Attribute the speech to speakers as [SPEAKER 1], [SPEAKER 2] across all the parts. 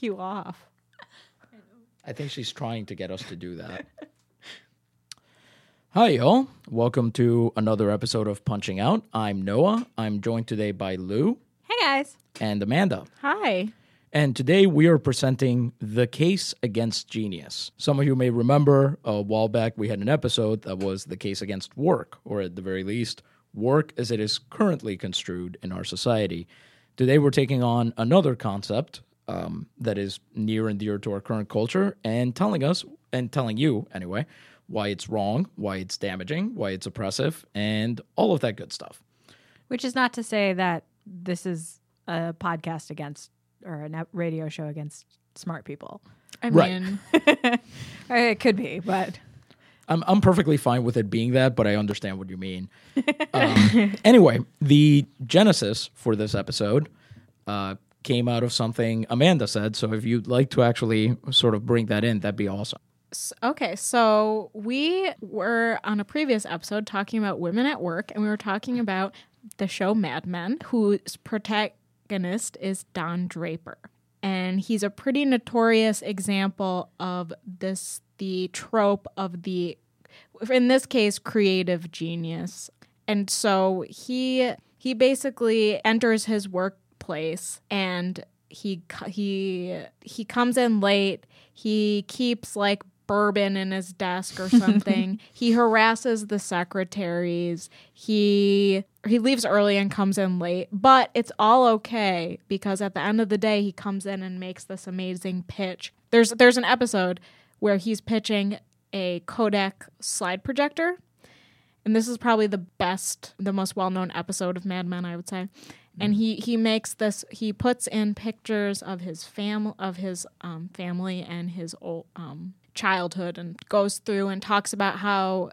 [SPEAKER 1] You off.
[SPEAKER 2] I think she's trying to get us to do that. Hi, y'all. Welcome to another episode of Punching Out. I'm Noah. I'm joined today by Lou
[SPEAKER 3] Hey guys.
[SPEAKER 2] and Amanda.
[SPEAKER 1] Hi.
[SPEAKER 2] And today we are presenting The Case Against Genius. Some of you may remember a while back we had an episode that was The Case Against Work, or at the very least, work as it is currently construed in our society. Today we're taking on another concept um, that is near and dear to our current culture and telling us, and telling you anyway, why it's wrong, why it's damaging, why it's oppressive, and all of that good stuff.
[SPEAKER 3] Which is not to say that this is a podcast against or a radio show against smart people.
[SPEAKER 1] I
[SPEAKER 2] Right.
[SPEAKER 1] mean,
[SPEAKER 3] it could be, but
[SPEAKER 2] I'm I'm perfectly fine with it being that, but I understand what you mean. Um, anyway, the genesis for this episode uh, came out of something Amanda said. So if you'd like to actually sort of bring that in, that'd be awesome.
[SPEAKER 1] okay, so we were on a previous episode talking about women at work, and we were talking about the show Mad Men, whose protagonist is Don Draper. And he's a pretty notorious example of this the trope of the in this case creative genius. And so he he basically enters his workplace and he he he comes in late. He keeps like bourbon in his desk or something. he harasses the secretaries. He he leaves early and comes in late, but it's all okay because at the end of the day he comes in and makes this amazing pitch. There's there's an episode where he's pitching a Kodak slide projector and this is probably the best the most well-known episode of mad men i would say and he he makes this he puts in pictures of his fam of his um, family and his old um, childhood and goes through and talks about how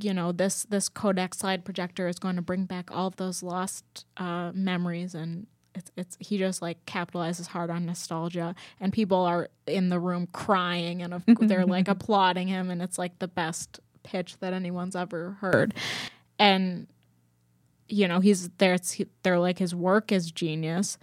[SPEAKER 1] you know this this kodak slide projector is going to bring back all of those lost uh, memories and it's, it's he just like capitalizes hard on nostalgia and people are in the room crying and they're like applauding him and it's like the best pitch that anyone's ever heard. And you know he's there they're like his work is genius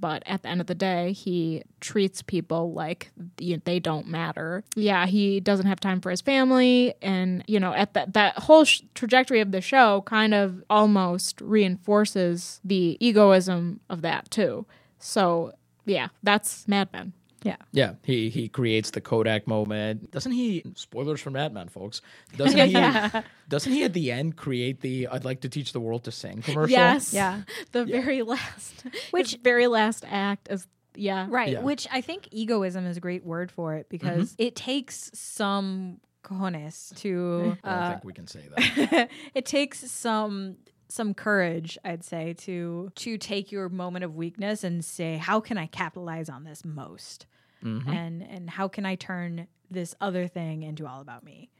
[SPEAKER 1] but at the end of the day he treats people like they don't matter. Yeah he doesn't have time for his family and you know at that that whole sh- trajectory of the show kind of almost reinforces the egoism of that too. So yeah that's mad men
[SPEAKER 3] yeah.
[SPEAKER 2] Yeah, he he creates the Kodak moment. Doesn't he? Spoilers for Mad Men, folks. Doesn't he?
[SPEAKER 1] Yeah.
[SPEAKER 2] Doesn't he at the end create the "I'd like to teach the world to sing" commercial?
[SPEAKER 1] yes
[SPEAKER 3] Yeah.
[SPEAKER 1] the very last
[SPEAKER 3] Which-
[SPEAKER 1] which very last act is yeah
[SPEAKER 3] Right.
[SPEAKER 2] Yeah.
[SPEAKER 3] Which I think egoism is a great word for it because it takes some cojones to
[SPEAKER 2] I don't
[SPEAKER 3] uh,
[SPEAKER 2] think we can say that.
[SPEAKER 3] it takes some some courage i'd say to to take your moment of weakness and say how can i capitalize on this most mm-hmm. and and how can i turn this other thing into all about me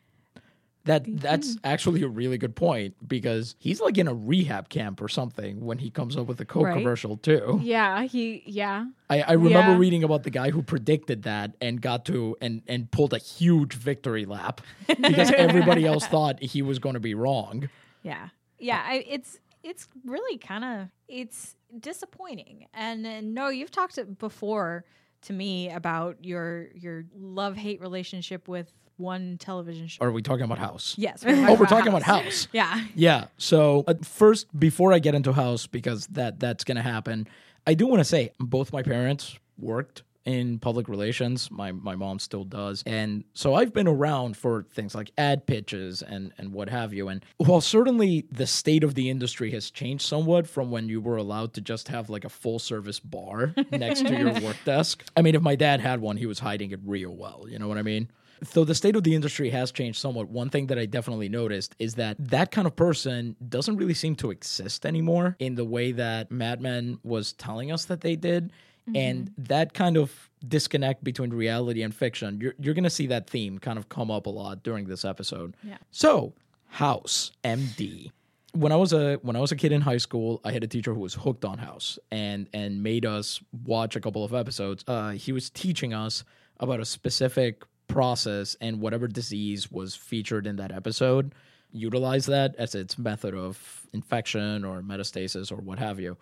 [SPEAKER 2] That mm-hmm. that's actually a really good point because he's like in a rehab camp or something when he comes up with the Coke
[SPEAKER 3] Right.
[SPEAKER 2] commercial too.
[SPEAKER 1] yeah he yeah
[SPEAKER 2] I, I remember
[SPEAKER 1] Yeah.
[SPEAKER 2] reading about the guy who predicted that and got to and and pulled a huge victory lap because everybody else thought he was going to be wrong.
[SPEAKER 3] yeah yeah I, it's it's really kind of it's disappointing and, and no you've talked before to me about your your love hate relationship with one television show
[SPEAKER 2] Are we talking about House?
[SPEAKER 3] yes
[SPEAKER 2] Oh, we're talking about House.
[SPEAKER 3] yeah
[SPEAKER 2] Yeah. So uh, first, before I get into House, because that that's gonna happen, I do want to say both my parents worked in public relations. My my mom still does, and so I've been around for things like ad pitches and and what have you. And while certainly the state of the industry has changed somewhat from when you were allowed to just have like a full service bar next to your work desk. I mean, if my dad had one, he was hiding it real well. You know what I mean? So the state of the industry has changed somewhat, one thing that I definitely noticed is that that kind of person doesn't really seem to exist anymore in the way that Mad Men was telling us that they did. And that kind of disconnect between reality and fiction, you're, you're going to see that theme kind of come up a lot during this episode.
[SPEAKER 3] Yeah.
[SPEAKER 2] So, House MD. When I was a when I was a kid in high school, I had a teacher who was hooked on House and and made us watch a couple of episodes. Uh, he was teaching us about a specific process and whatever disease was featured in that episode. Utilize that as its method of infection or metastasis or what have you.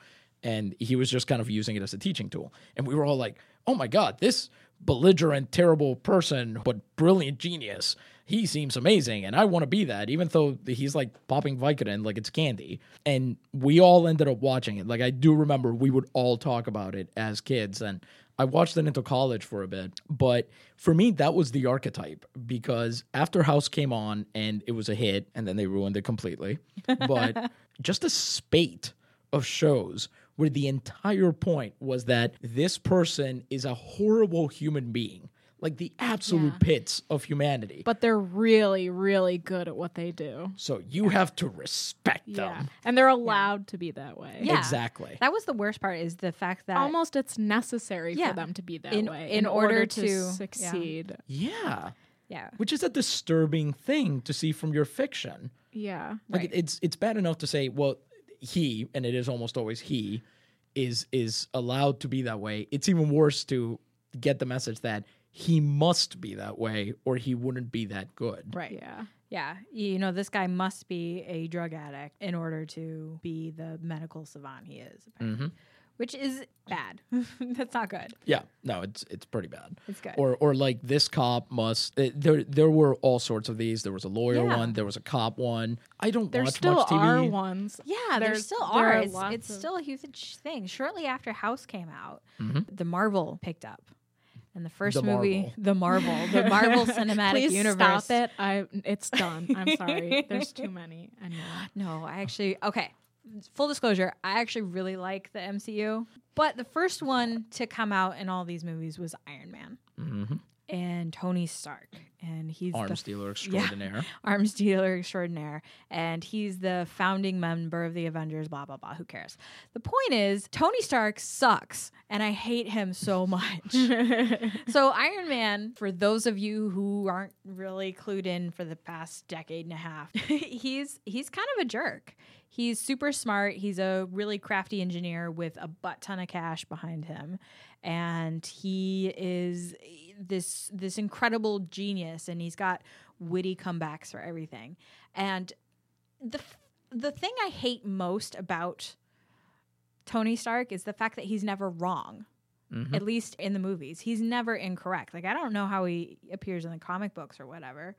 [SPEAKER 2] And he was just kind of using it as a teaching tool. And we were all like, "Oh my god, this belligerent, terrible person, but brilliant genius. He seems amazing, and I want to be that, even though he's like popping Vicodin like it's candy. And we all ended up watching it. Like, I do remember we would all talk about it as kids, and I watched it into college for a bit. But for me, that was the archetype because after House came on and it was a hit, and then they ruined it completely. But just a spate of shows where the entire point was that this person is a horrible human being, like the absolute
[SPEAKER 1] Yeah.
[SPEAKER 2] pits of humanity.
[SPEAKER 1] But they're really, really good at what they do.
[SPEAKER 2] so you have to respect
[SPEAKER 1] Yeah.
[SPEAKER 2] them.
[SPEAKER 1] And they're allowed to be that way.
[SPEAKER 3] Yeah.
[SPEAKER 2] Exactly.
[SPEAKER 3] That was the worst part is the fact that
[SPEAKER 1] Almost it's necessary
[SPEAKER 3] Yeah.
[SPEAKER 1] for them to be that
[SPEAKER 3] In-
[SPEAKER 1] way
[SPEAKER 3] in order to- yeah.
[SPEAKER 1] succeed.
[SPEAKER 2] Yeah.
[SPEAKER 3] yeah.
[SPEAKER 2] Which is a disturbing thing to see from your fiction.
[SPEAKER 1] Yeah.
[SPEAKER 2] Like
[SPEAKER 3] Right.
[SPEAKER 2] it's it's bad enough to say, well, he, and it is almost always he, is is allowed to be that way. It's even worse to get the message that he must be that way or he wouldn't be that good.
[SPEAKER 3] Right.
[SPEAKER 1] Yeah.
[SPEAKER 3] Yeah. You know, this guy must be a drug addict in order to be the medical savant he is, apparently. Mm-hmm. Which is bad. That's not good.
[SPEAKER 2] Yeah, no, it's it's pretty bad.
[SPEAKER 3] It's good.
[SPEAKER 2] Or or like this cop must. uh, There there were all sorts of these. There was a lawyer
[SPEAKER 3] Yeah.
[SPEAKER 2] one. There was a cop one. I don't
[SPEAKER 1] There
[SPEAKER 2] watch
[SPEAKER 1] still
[SPEAKER 2] much TV.
[SPEAKER 1] are ones.
[SPEAKER 3] Yeah, there
[SPEAKER 1] There's-
[SPEAKER 3] still
[SPEAKER 1] there
[SPEAKER 3] are.
[SPEAKER 1] are
[SPEAKER 3] It's, it's
[SPEAKER 1] of-
[SPEAKER 3] still a huge thing. Shortly after House came out,
[SPEAKER 2] Mm-hmm.
[SPEAKER 3] the Marvel picked up. And the first
[SPEAKER 2] The
[SPEAKER 3] movie,
[SPEAKER 2] Marvel.
[SPEAKER 3] the Marvel, the Marvel Cinematic Universe.
[SPEAKER 1] Please
[SPEAKER 3] Universe.
[SPEAKER 1] stop it. I it's done. I'm sorry. There's too many. Anyway.
[SPEAKER 3] No, I actually okay. Full disclosure, I actually really like the MCU, but the first one to come out in all these movies was Iron Man
[SPEAKER 2] Mhm.
[SPEAKER 3] and Tony Stark, and he's the
[SPEAKER 2] Arms dealer extraordinaire.
[SPEAKER 3] arms dealer extraordinaire, and he's the founding member of the Avengers. Blah blah blah. Who cares? The point is, Tony Stark sucks, and I hate him so much. so Iron Man, for those of you who aren't really clued in for the past decade and a half, he's he's kind of a jerk. He's super smart. He's a really crafty engineer with a butt ton of cash behind him, and he is this this incredible genius. And he's got witty comebacks for everything. And the the thing I hate most about Tony Stark is the fact that he's never wrong. Mm-hmm. At least in the movies, he's never incorrect. Like I don't know how he appears in the comic books or whatever,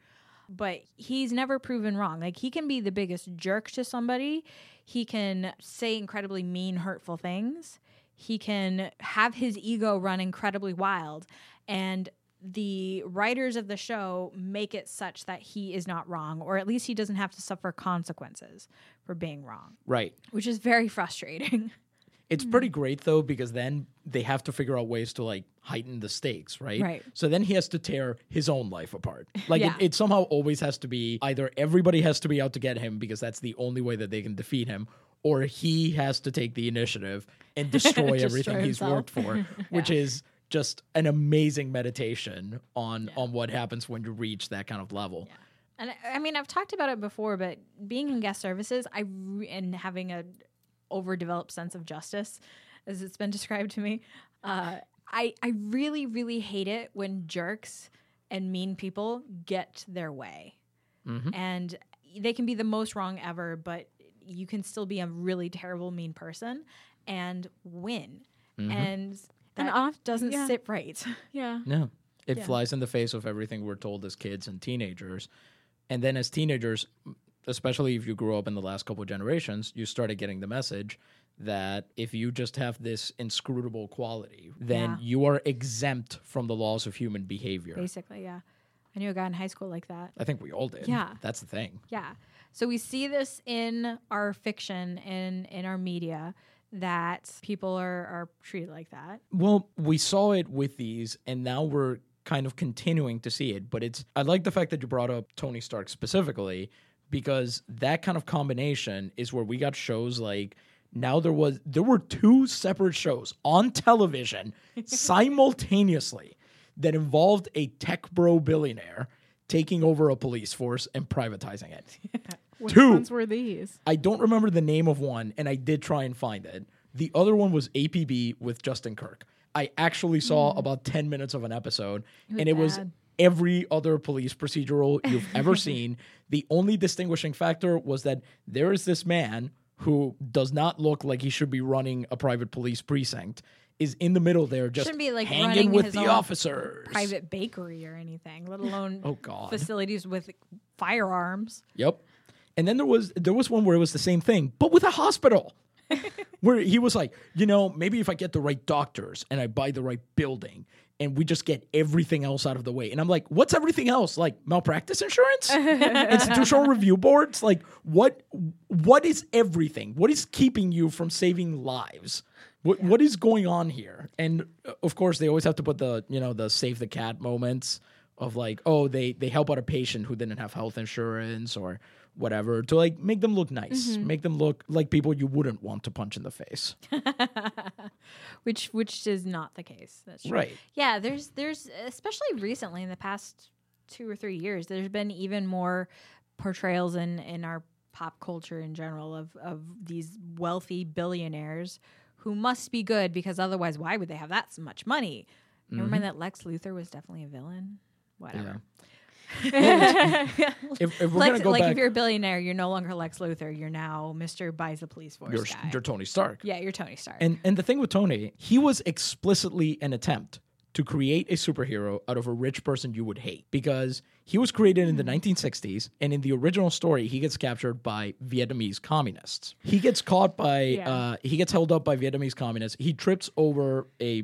[SPEAKER 3] but he's never proven wrong. Like he can be the biggest jerk to somebody. He can say incredibly mean, hurtful things. He can have his ego run incredibly wild, and the writers of the show make it such that he is not wrong, or at least he doesn't have to suffer consequences for being wrong,
[SPEAKER 2] Right.
[SPEAKER 3] which is very frustrating.
[SPEAKER 2] It's hmm. pretty great though because then they have to figure out ways to like heighten the stakes, right?
[SPEAKER 3] Right.
[SPEAKER 2] So then he has to tear his own life apart. Like
[SPEAKER 3] Yeah.
[SPEAKER 2] it, it somehow always has to be either everybody has to be out to get him because that's the only way that they can defeat him, or he has to take the initiative and destroy,
[SPEAKER 3] Destroy
[SPEAKER 2] everything he's worked for, which is just an amazing meditation on on what happens when you reach that kind of level.
[SPEAKER 3] And I- I mean, I've talked about it before, but being in guest services, I re- and having a overdeveloped sense of justice, as it's been described to me, uh, I I really really hate it when jerks and mean people get their way, and they can be the most wrong ever, but you can still be a really terrible mean person and win, and that
[SPEAKER 1] And off-
[SPEAKER 3] doesn't
[SPEAKER 1] yeah.
[SPEAKER 3] sit right.
[SPEAKER 1] Yeah.
[SPEAKER 2] No. It
[SPEAKER 3] Yeah.
[SPEAKER 2] flies in the face of everything we're told as kids and teenagers. And then as teenagers, especially if you grew up in the last couple of generations, you started getting the message that if you just have this inscrutable quality, then
[SPEAKER 3] Yeah.
[SPEAKER 2] you are exempt from the laws of human behavior.
[SPEAKER 3] Basically, yeah. I knew a guy in high school like that.
[SPEAKER 2] I think we all did.
[SPEAKER 3] Yeah.
[SPEAKER 2] That's the thing.
[SPEAKER 3] Yeah. So we see this in our fiction and in our media that people are, are treated like that.
[SPEAKER 2] Well, we saw it with these, and now we're kind of continuing to see it. But it's I like the fact that you brought up Tony Stark specifically because that kind of combination is where we got shows like now there was there were two separate shows on television simultaneously that involved a tech bro billionaire taking over a police force and privatizing it.
[SPEAKER 1] Which
[SPEAKER 2] Two.
[SPEAKER 1] ones were these?
[SPEAKER 2] I don't remember the name of one, and I did try and find it. The other one was APB with Justin Kirk. I actually saw mm. about 10 minutes of an episode, and it was. Every other police procedural you've ever seen. The only distinguishing factor was that there is this man who does not look like he should be running a private police precinct, is in the middle there just
[SPEAKER 3] Shouldn't be, like,
[SPEAKER 2] hanging with
[SPEAKER 3] his
[SPEAKER 2] the officers.
[SPEAKER 3] Private bakery or anything, let alone
[SPEAKER 2] Oh, God.
[SPEAKER 3] facilities with firearms.
[SPEAKER 2] Yep. And then there was there was one where it was the same thing, but with a hospital. where he was like, you know, maybe if I get the right doctors and I buy the right building and we just get everything else out of the way. And I'm like, what's everything else? Like malpractice insurance? Institutional review boards? Like what what is everything? What is keeping you from saving lives? What what is going on here? And uh, of course they always have to put the, you know, the save the cat moments of like, oh, they they help out a patient who didn't have health insurance or whatever to like make them look nice, mm-hmm. make them look like people you wouldn't want to punch in the face.
[SPEAKER 3] which which is not the case. That's true.
[SPEAKER 2] Right.
[SPEAKER 3] Yeah, there's there's especially recently in the past two or three years, there's been even more portrayals in in our pop culture in general of of these wealthy billionaires who must be good because otherwise, why would they have that much money? Never mind mm-hmm. that Lex Luthor was definitely a villain. Whatever.
[SPEAKER 2] If, if we're
[SPEAKER 3] Lex,
[SPEAKER 2] gonna go
[SPEAKER 3] like
[SPEAKER 2] back,
[SPEAKER 3] if you're a billionaire, you're no longer Lex Luthor. You're now Mister buys the police force
[SPEAKER 2] you're,
[SPEAKER 3] guy.
[SPEAKER 2] you're Tony Stark.
[SPEAKER 3] yeah, you're Tony Stark.
[SPEAKER 2] And and the thing with Tony, he was explicitly an attempt to create a superhero out of a rich person you would hate because he was created in the 1960s and in the original story he gets captured by Vietnamese communists. He gets caught by
[SPEAKER 1] Yeah.
[SPEAKER 2] uh, he gets held up by Vietnamese communists. He trips over a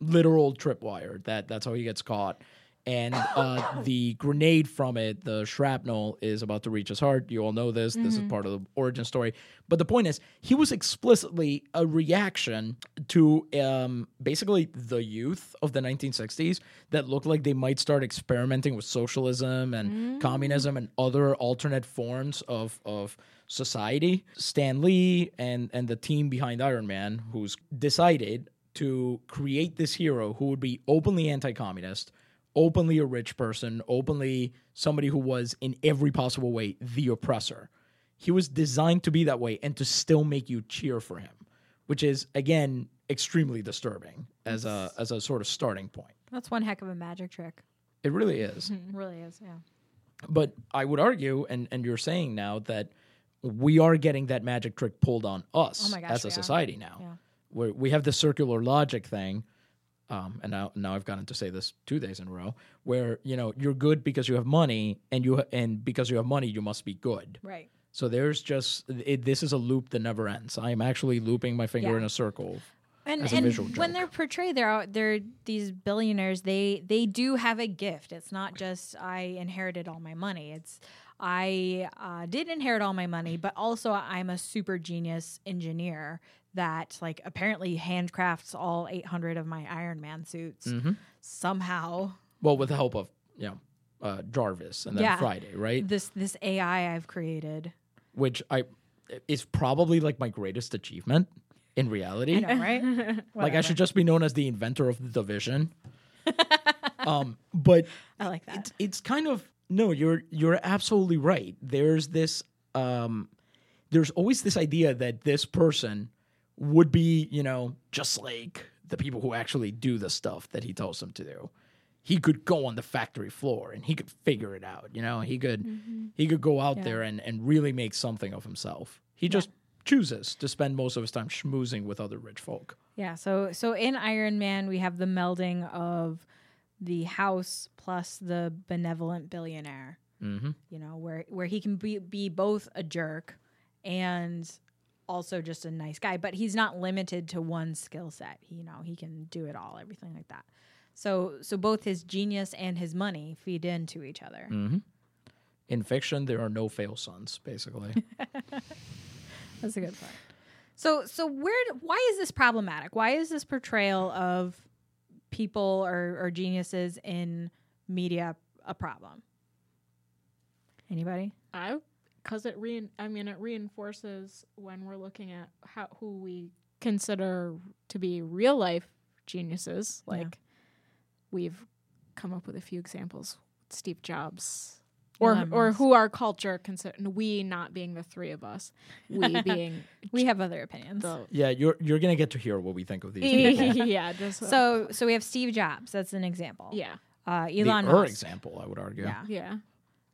[SPEAKER 2] literal tripwire. That that's how he gets caught. And uh, the grenade from it, the shrapnel, is about to reach his heart. You all know this. This is part of the origin story. But the point is, he was explicitly a reaction to um, basically the youth of the 1960s that looked like they might start experimenting with socialism and communism and other alternate forms of, of society. Stan Lee and, and the team behind Iron Man, who's decided to create this hero who would be openly anti communist openly a rich person, openly somebody who was in every possible way the oppressor. He was designed to be that way and to still make you cheer for him, which is again extremely disturbing as a as a sort of starting point.
[SPEAKER 3] That's one heck of a magic trick.
[SPEAKER 2] It really is.
[SPEAKER 3] It really is. Yeah.
[SPEAKER 2] But I would argue, and and you're saying now that we are getting that magic trick pulled on us
[SPEAKER 3] Oh gosh,
[SPEAKER 2] as a
[SPEAKER 3] are.
[SPEAKER 2] society now.
[SPEAKER 3] Yeah.
[SPEAKER 2] Where we have the circular logic thing, um, and now now I've gotten to say this two days in a row, where you know you're good because you have money, and you and because you have money you must be good.
[SPEAKER 3] Right.
[SPEAKER 2] So there's just it, this is a loop that never ends. I am actually looping my finger
[SPEAKER 3] Yeah.
[SPEAKER 2] in a circle.
[SPEAKER 3] And,
[SPEAKER 2] a
[SPEAKER 3] and when they're portrayed, they're they're these billionaires. They they do have a gift. It's not just I inherited all my money. It's I uh, did inherit all my money, but also I'm a super genius engineer that like apparently handcrafts all 800 of my Iron Man suits
[SPEAKER 2] Mm-hmm.
[SPEAKER 3] somehow.
[SPEAKER 2] Well, with the help of you know uh, Jarvis and then
[SPEAKER 3] Yeah.
[SPEAKER 2] Friday, right?
[SPEAKER 3] This this AI I've created.
[SPEAKER 2] Which I is probably like my greatest achievement in reality.
[SPEAKER 3] I know, right?
[SPEAKER 2] Like I should just be known as the inventor of the division. um, but
[SPEAKER 3] I like that.
[SPEAKER 2] it's it's kind of no, you're you're absolutely right. There's this um there's always this idea that this person would be, you know, just like the people who actually do the stuff that he tells them to do. He could go on the factory floor and he could figure it out, you know. He could he could go out there and and really make something of himself. He just chooses to spend most of his time schmoozing with other rich folk.
[SPEAKER 3] Yeah, so so in Iron Man we have the melding of the house plus the benevolent billionaire.
[SPEAKER 2] Mm-hmm.
[SPEAKER 3] You know, where where he can be be both a jerk and also just a nice guy, but he's not limited to one skill set. You know, he can do it all, everything like that. So so both his genius and his money feed into each other.
[SPEAKER 2] Mm-hmm. In fiction, there are no fail sons, basically.
[SPEAKER 3] That's a good point. So so where why is this problematic? Why is this portrayal of people or, or geniuses in media a problem? Anybody?
[SPEAKER 1] I because it rein I mean it reinforces when we're looking at how who we consider to be real life geniuses.
[SPEAKER 3] Yeah.
[SPEAKER 1] Like we've come up with a few examples. Steve Jobs. Or
[SPEAKER 3] Elon
[SPEAKER 1] or
[SPEAKER 3] Musk.
[SPEAKER 1] who our culture consider we not being the three of us. We being
[SPEAKER 3] We have other opinions.
[SPEAKER 1] the
[SPEAKER 2] Yeah, you're you're gonna get to hear what we think of these people.
[SPEAKER 1] yeah, just
[SPEAKER 3] So so we have Steve Jobs. That's an example.
[SPEAKER 1] yeah.
[SPEAKER 3] Uh, Elon
[SPEAKER 2] er
[SPEAKER 3] Musk.
[SPEAKER 2] example, I would argue.
[SPEAKER 3] Yeah.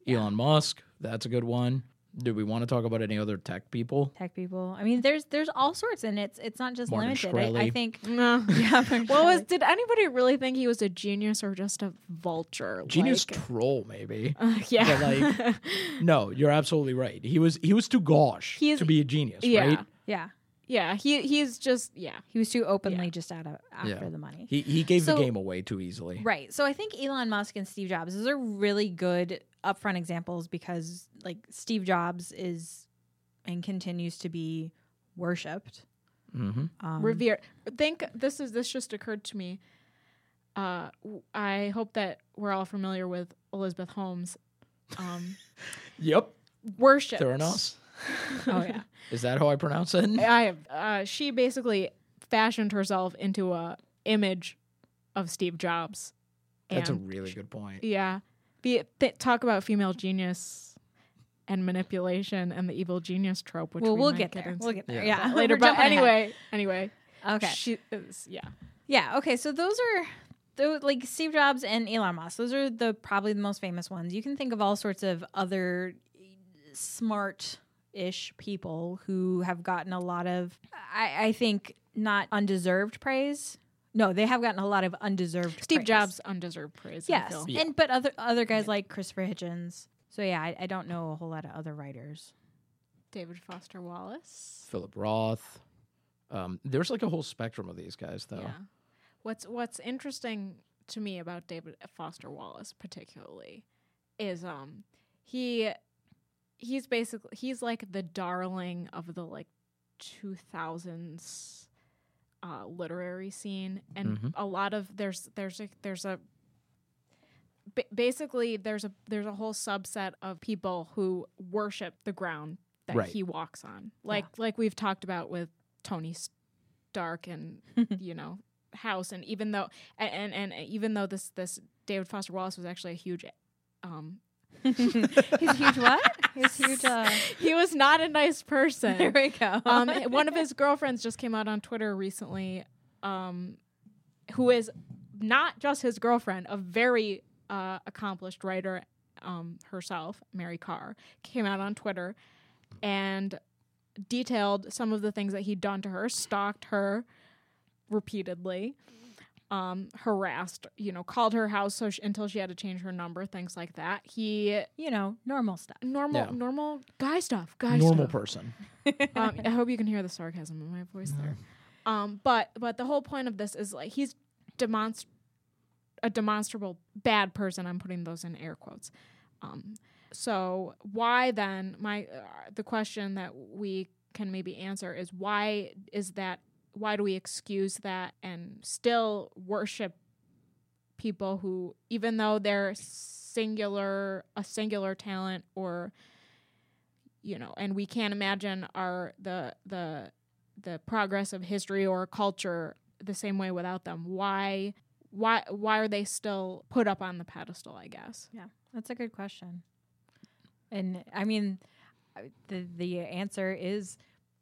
[SPEAKER 1] Yeah.
[SPEAKER 2] Elon Musk, that's a good one. Do we want to talk about any other tech people?
[SPEAKER 3] Tech people. I mean, there's there's all sorts, and it's it's not just
[SPEAKER 2] Morgan
[SPEAKER 3] limited. I, I think.
[SPEAKER 1] No.
[SPEAKER 3] Yeah. Mark
[SPEAKER 1] Well, was did anybody really think he was a genius or just a vulture?
[SPEAKER 2] Genius
[SPEAKER 1] Like,
[SPEAKER 2] troll, maybe.
[SPEAKER 1] uh, yeah.
[SPEAKER 2] But like, no, you're absolutely right. He was he was too gauche
[SPEAKER 1] He's-
[SPEAKER 2] to be a genius,
[SPEAKER 1] yeah.
[SPEAKER 2] right?
[SPEAKER 3] yeah.
[SPEAKER 1] Yeah. He he's just yeah.
[SPEAKER 3] He was too openly
[SPEAKER 1] Yeah.
[SPEAKER 3] just out of after
[SPEAKER 2] Yeah.
[SPEAKER 3] the money.
[SPEAKER 2] He he gave
[SPEAKER 3] So-
[SPEAKER 2] the game away too easily.
[SPEAKER 3] Right. So I think Elon Musk and Steve Jobs, those are really good upfront examples because like Steve Jobs is and continues to be worshipped.
[SPEAKER 2] hmm
[SPEAKER 3] Um,
[SPEAKER 1] revered. Think this is this just occurred to me. Uh, w- I hope that we're all familiar with Elizabeth Holmes. Um,
[SPEAKER 2] Yep.
[SPEAKER 1] worship.
[SPEAKER 2] Theranos.
[SPEAKER 3] oh yeah.
[SPEAKER 2] Is that how I pronounce it?
[SPEAKER 1] I have. Uh, she basically fashioned herself into a image of Steve Jobs.
[SPEAKER 2] That's a really good point.
[SPEAKER 1] Yeah. Be, th- talk about female genius and manipulation and the evil genius trope. Which
[SPEAKER 3] Well,
[SPEAKER 1] we
[SPEAKER 3] we'll
[SPEAKER 1] might
[SPEAKER 3] get there.
[SPEAKER 1] into
[SPEAKER 3] We'll get there.
[SPEAKER 2] Yeah.
[SPEAKER 3] Yeah.
[SPEAKER 1] later.
[SPEAKER 3] We're
[SPEAKER 1] but
[SPEAKER 3] jumping ahead.
[SPEAKER 1] anyway, anyway,
[SPEAKER 3] Okay.
[SPEAKER 1] she is yeah.
[SPEAKER 3] Yeah. Okay. So those are those, like Steve Jobs and Elon Musk. Those are the probably the most famous ones. You can think of all sorts of other smart-ish people who have gotten a lot of, I, I think, not undeserved praise. No, they have gotten a lot of undeserved.
[SPEAKER 1] Steve
[SPEAKER 3] praise.
[SPEAKER 1] Jobs undeserved praise.
[SPEAKER 3] Yes.
[SPEAKER 2] Yeah.
[SPEAKER 3] and but other other guys like Christopher Hitchens. So yeah, I, I don't know a whole lot of other writers.
[SPEAKER 1] David Foster Wallace.
[SPEAKER 2] Philip Roth. Um, there's like a whole spectrum of these guys, though.
[SPEAKER 1] Yeah. What's What's interesting to me about David Foster Wallace, particularly, is um he he's basically he's like the darling of the like two thousands uh, literary scene, and
[SPEAKER 2] Mhm.
[SPEAKER 1] a lot of there's there's a there's a basically there's a there's a whole subset of people who worship the ground that
[SPEAKER 2] Right.
[SPEAKER 1] he walks on like like we've talked about with tony stark and you know house and even though and, and and even though this this david foster wallace was actually a huge um
[SPEAKER 3] He's huge what? He's huge. Uh,
[SPEAKER 1] he was not a nice person
[SPEAKER 3] there we go.
[SPEAKER 1] um, one of his girlfriends just came out on Twitter recently, um, who is not just his girlfriend, a very uh, accomplished writer um, herself, Mary Karr, came out on Twitter and detailed some of the things that he'd done to her, stalked her repeatedly. Um, harassed, you know, called her house so she, until she had to change her number, things like that. He
[SPEAKER 3] you know, normal stuff.
[SPEAKER 1] normal,
[SPEAKER 2] Yeah.
[SPEAKER 1] normal guy stuff, guy
[SPEAKER 2] Normal
[SPEAKER 1] stuff
[SPEAKER 2] person.
[SPEAKER 1] um, I hope you can hear the sarcasm in my voice there. Um, but but the whole point of this is like he's demonst- a demonstrable bad person. I'm putting those in air quotes. Um, so why then my uh, the question that we can maybe answer is why is that why do we excuse that and still worship people who even though they're singular a singular talent or you know and we can't imagine our the the the progress of history or culture the same way without them why why why are they still put up on the pedestal i guess
[SPEAKER 3] Yeah, that's a good question. And I mean, the the answer is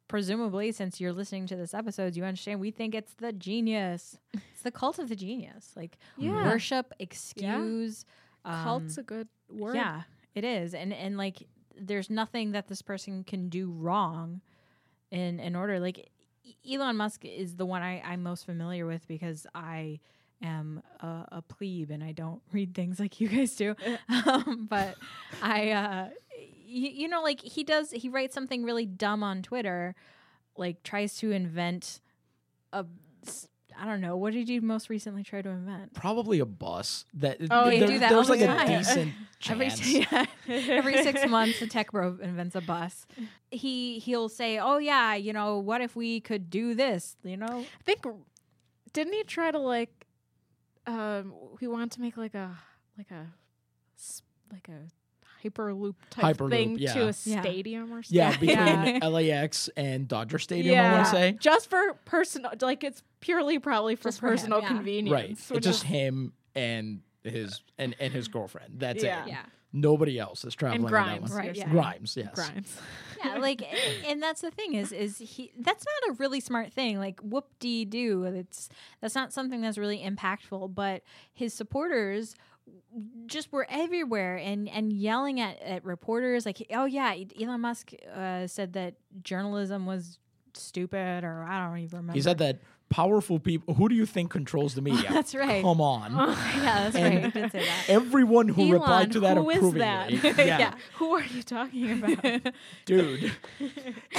[SPEAKER 3] presumably since you're listening to this episode, you understand we think it's the genius. It's the cult of the genius. Like
[SPEAKER 1] Yeah.
[SPEAKER 3] worship, excuse.
[SPEAKER 1] cult's
[SPEAKER 3] um,
[SPEAKER 1] a good word
[SPEAKER 3] Yeah, it is. And and like there's nothing that this person can do wrong in in order like Elon Musk is the one I, I'm most familiar with because I am a, a plebe and I don't read things like you guys do. um, but I, uh, y- you know, like he does, he writes something really dumb on Twitter, like tries to invent a. I don't know, what did you most recently try to invent?
[SPEAKER 2] Probably a bus. That
[SPEAKER 1] Oh,
[SPEAKER 2] there-
[SPEAKER 1] they do
[SPEAKER 3] that
[SPEAKER 2] there's
[SPEAKER 3] all
[SPEAKER 2] like
[SPEAKER 3] the
[SPEAKER 2] a
[SPEAKER 3] time.
[SPEAKER 2] decent
[SPEAKER 3] Every, yeah, every six months, a tech bro invents a bus. He he'll say, "Oh yeah, you know, what if we could do this?" You know,
[SPEAKER 1] i think didn't he try to like um, we want to make like a like a s- like a hyperloop type
[SPEAKER 2] Hyperloop,
[SPEAKER 1] thing
[SPEAKER 2] yeah.
[SPEAKER 1] to a
[SPEAKER 3] Yeah.
[SPEAKER 1] stadium or something.
[SPEAKER 2] Yeah, between
[SPEAKER 1] Yeah.
[SPEAKER 2] LAX and Dodger Stadium, I want to say.
[SPEAKER 1] just for personal, like it's purely probably for
[SPEAKER 3] Just for him,
[SPEAKER 1] personal
[SPEAKER 3] yeah.
[SPEAKER 1] convenience.
[SPEAKER 2] Right. It's just
[SPEAKER 1] is-
[SPEAKER 2] him and his and, and his girlfriend. That's
[SPEAKER 1] Yeah.
[SPEAKER 2] it.
[SPEAKER 3] Yeah.
[SPEAKER 2] Nobody else is traveling.
[SPEAKER 1] and
[SPEAKER 2] on that
[SPEAKER 1] Grimes,
[SPEAKER 2] one.
[SPEAKER 3] Right, yeah.
[SPEAKER 2] Grimes, yes.
[SPEAKER 1] Grimes.
[SPEAKER 3] yeah like and- and that's the thing is is he that's not a really smart thing like whoop dee doo it's that's not something that's really impactful but his supporters just were everywhere and and yelling at, at reporters like oh yeah elon musk uh, said that journalism was stupid or i don't even remember
[SPEAKER 2] He said that powerful people. Who do you think controls the media?
[SPEAKER 3] That's right.
[SPEAKER 2] Come on.
[SPEAKER 3] yeah that's right he did say that
[SPEAKER 2] Everyone who
[SPEAKER 1] Elon,
[SPEAKER 2] replied to that
[SPEAKER 1] who is
[SPEAKER 2] approvingly.
[SPEAKER 1] that?
[SPEAKER 2] Yeah,
[SPEAKER 1] Who are you talking about?
[SPEAKER 2] dude.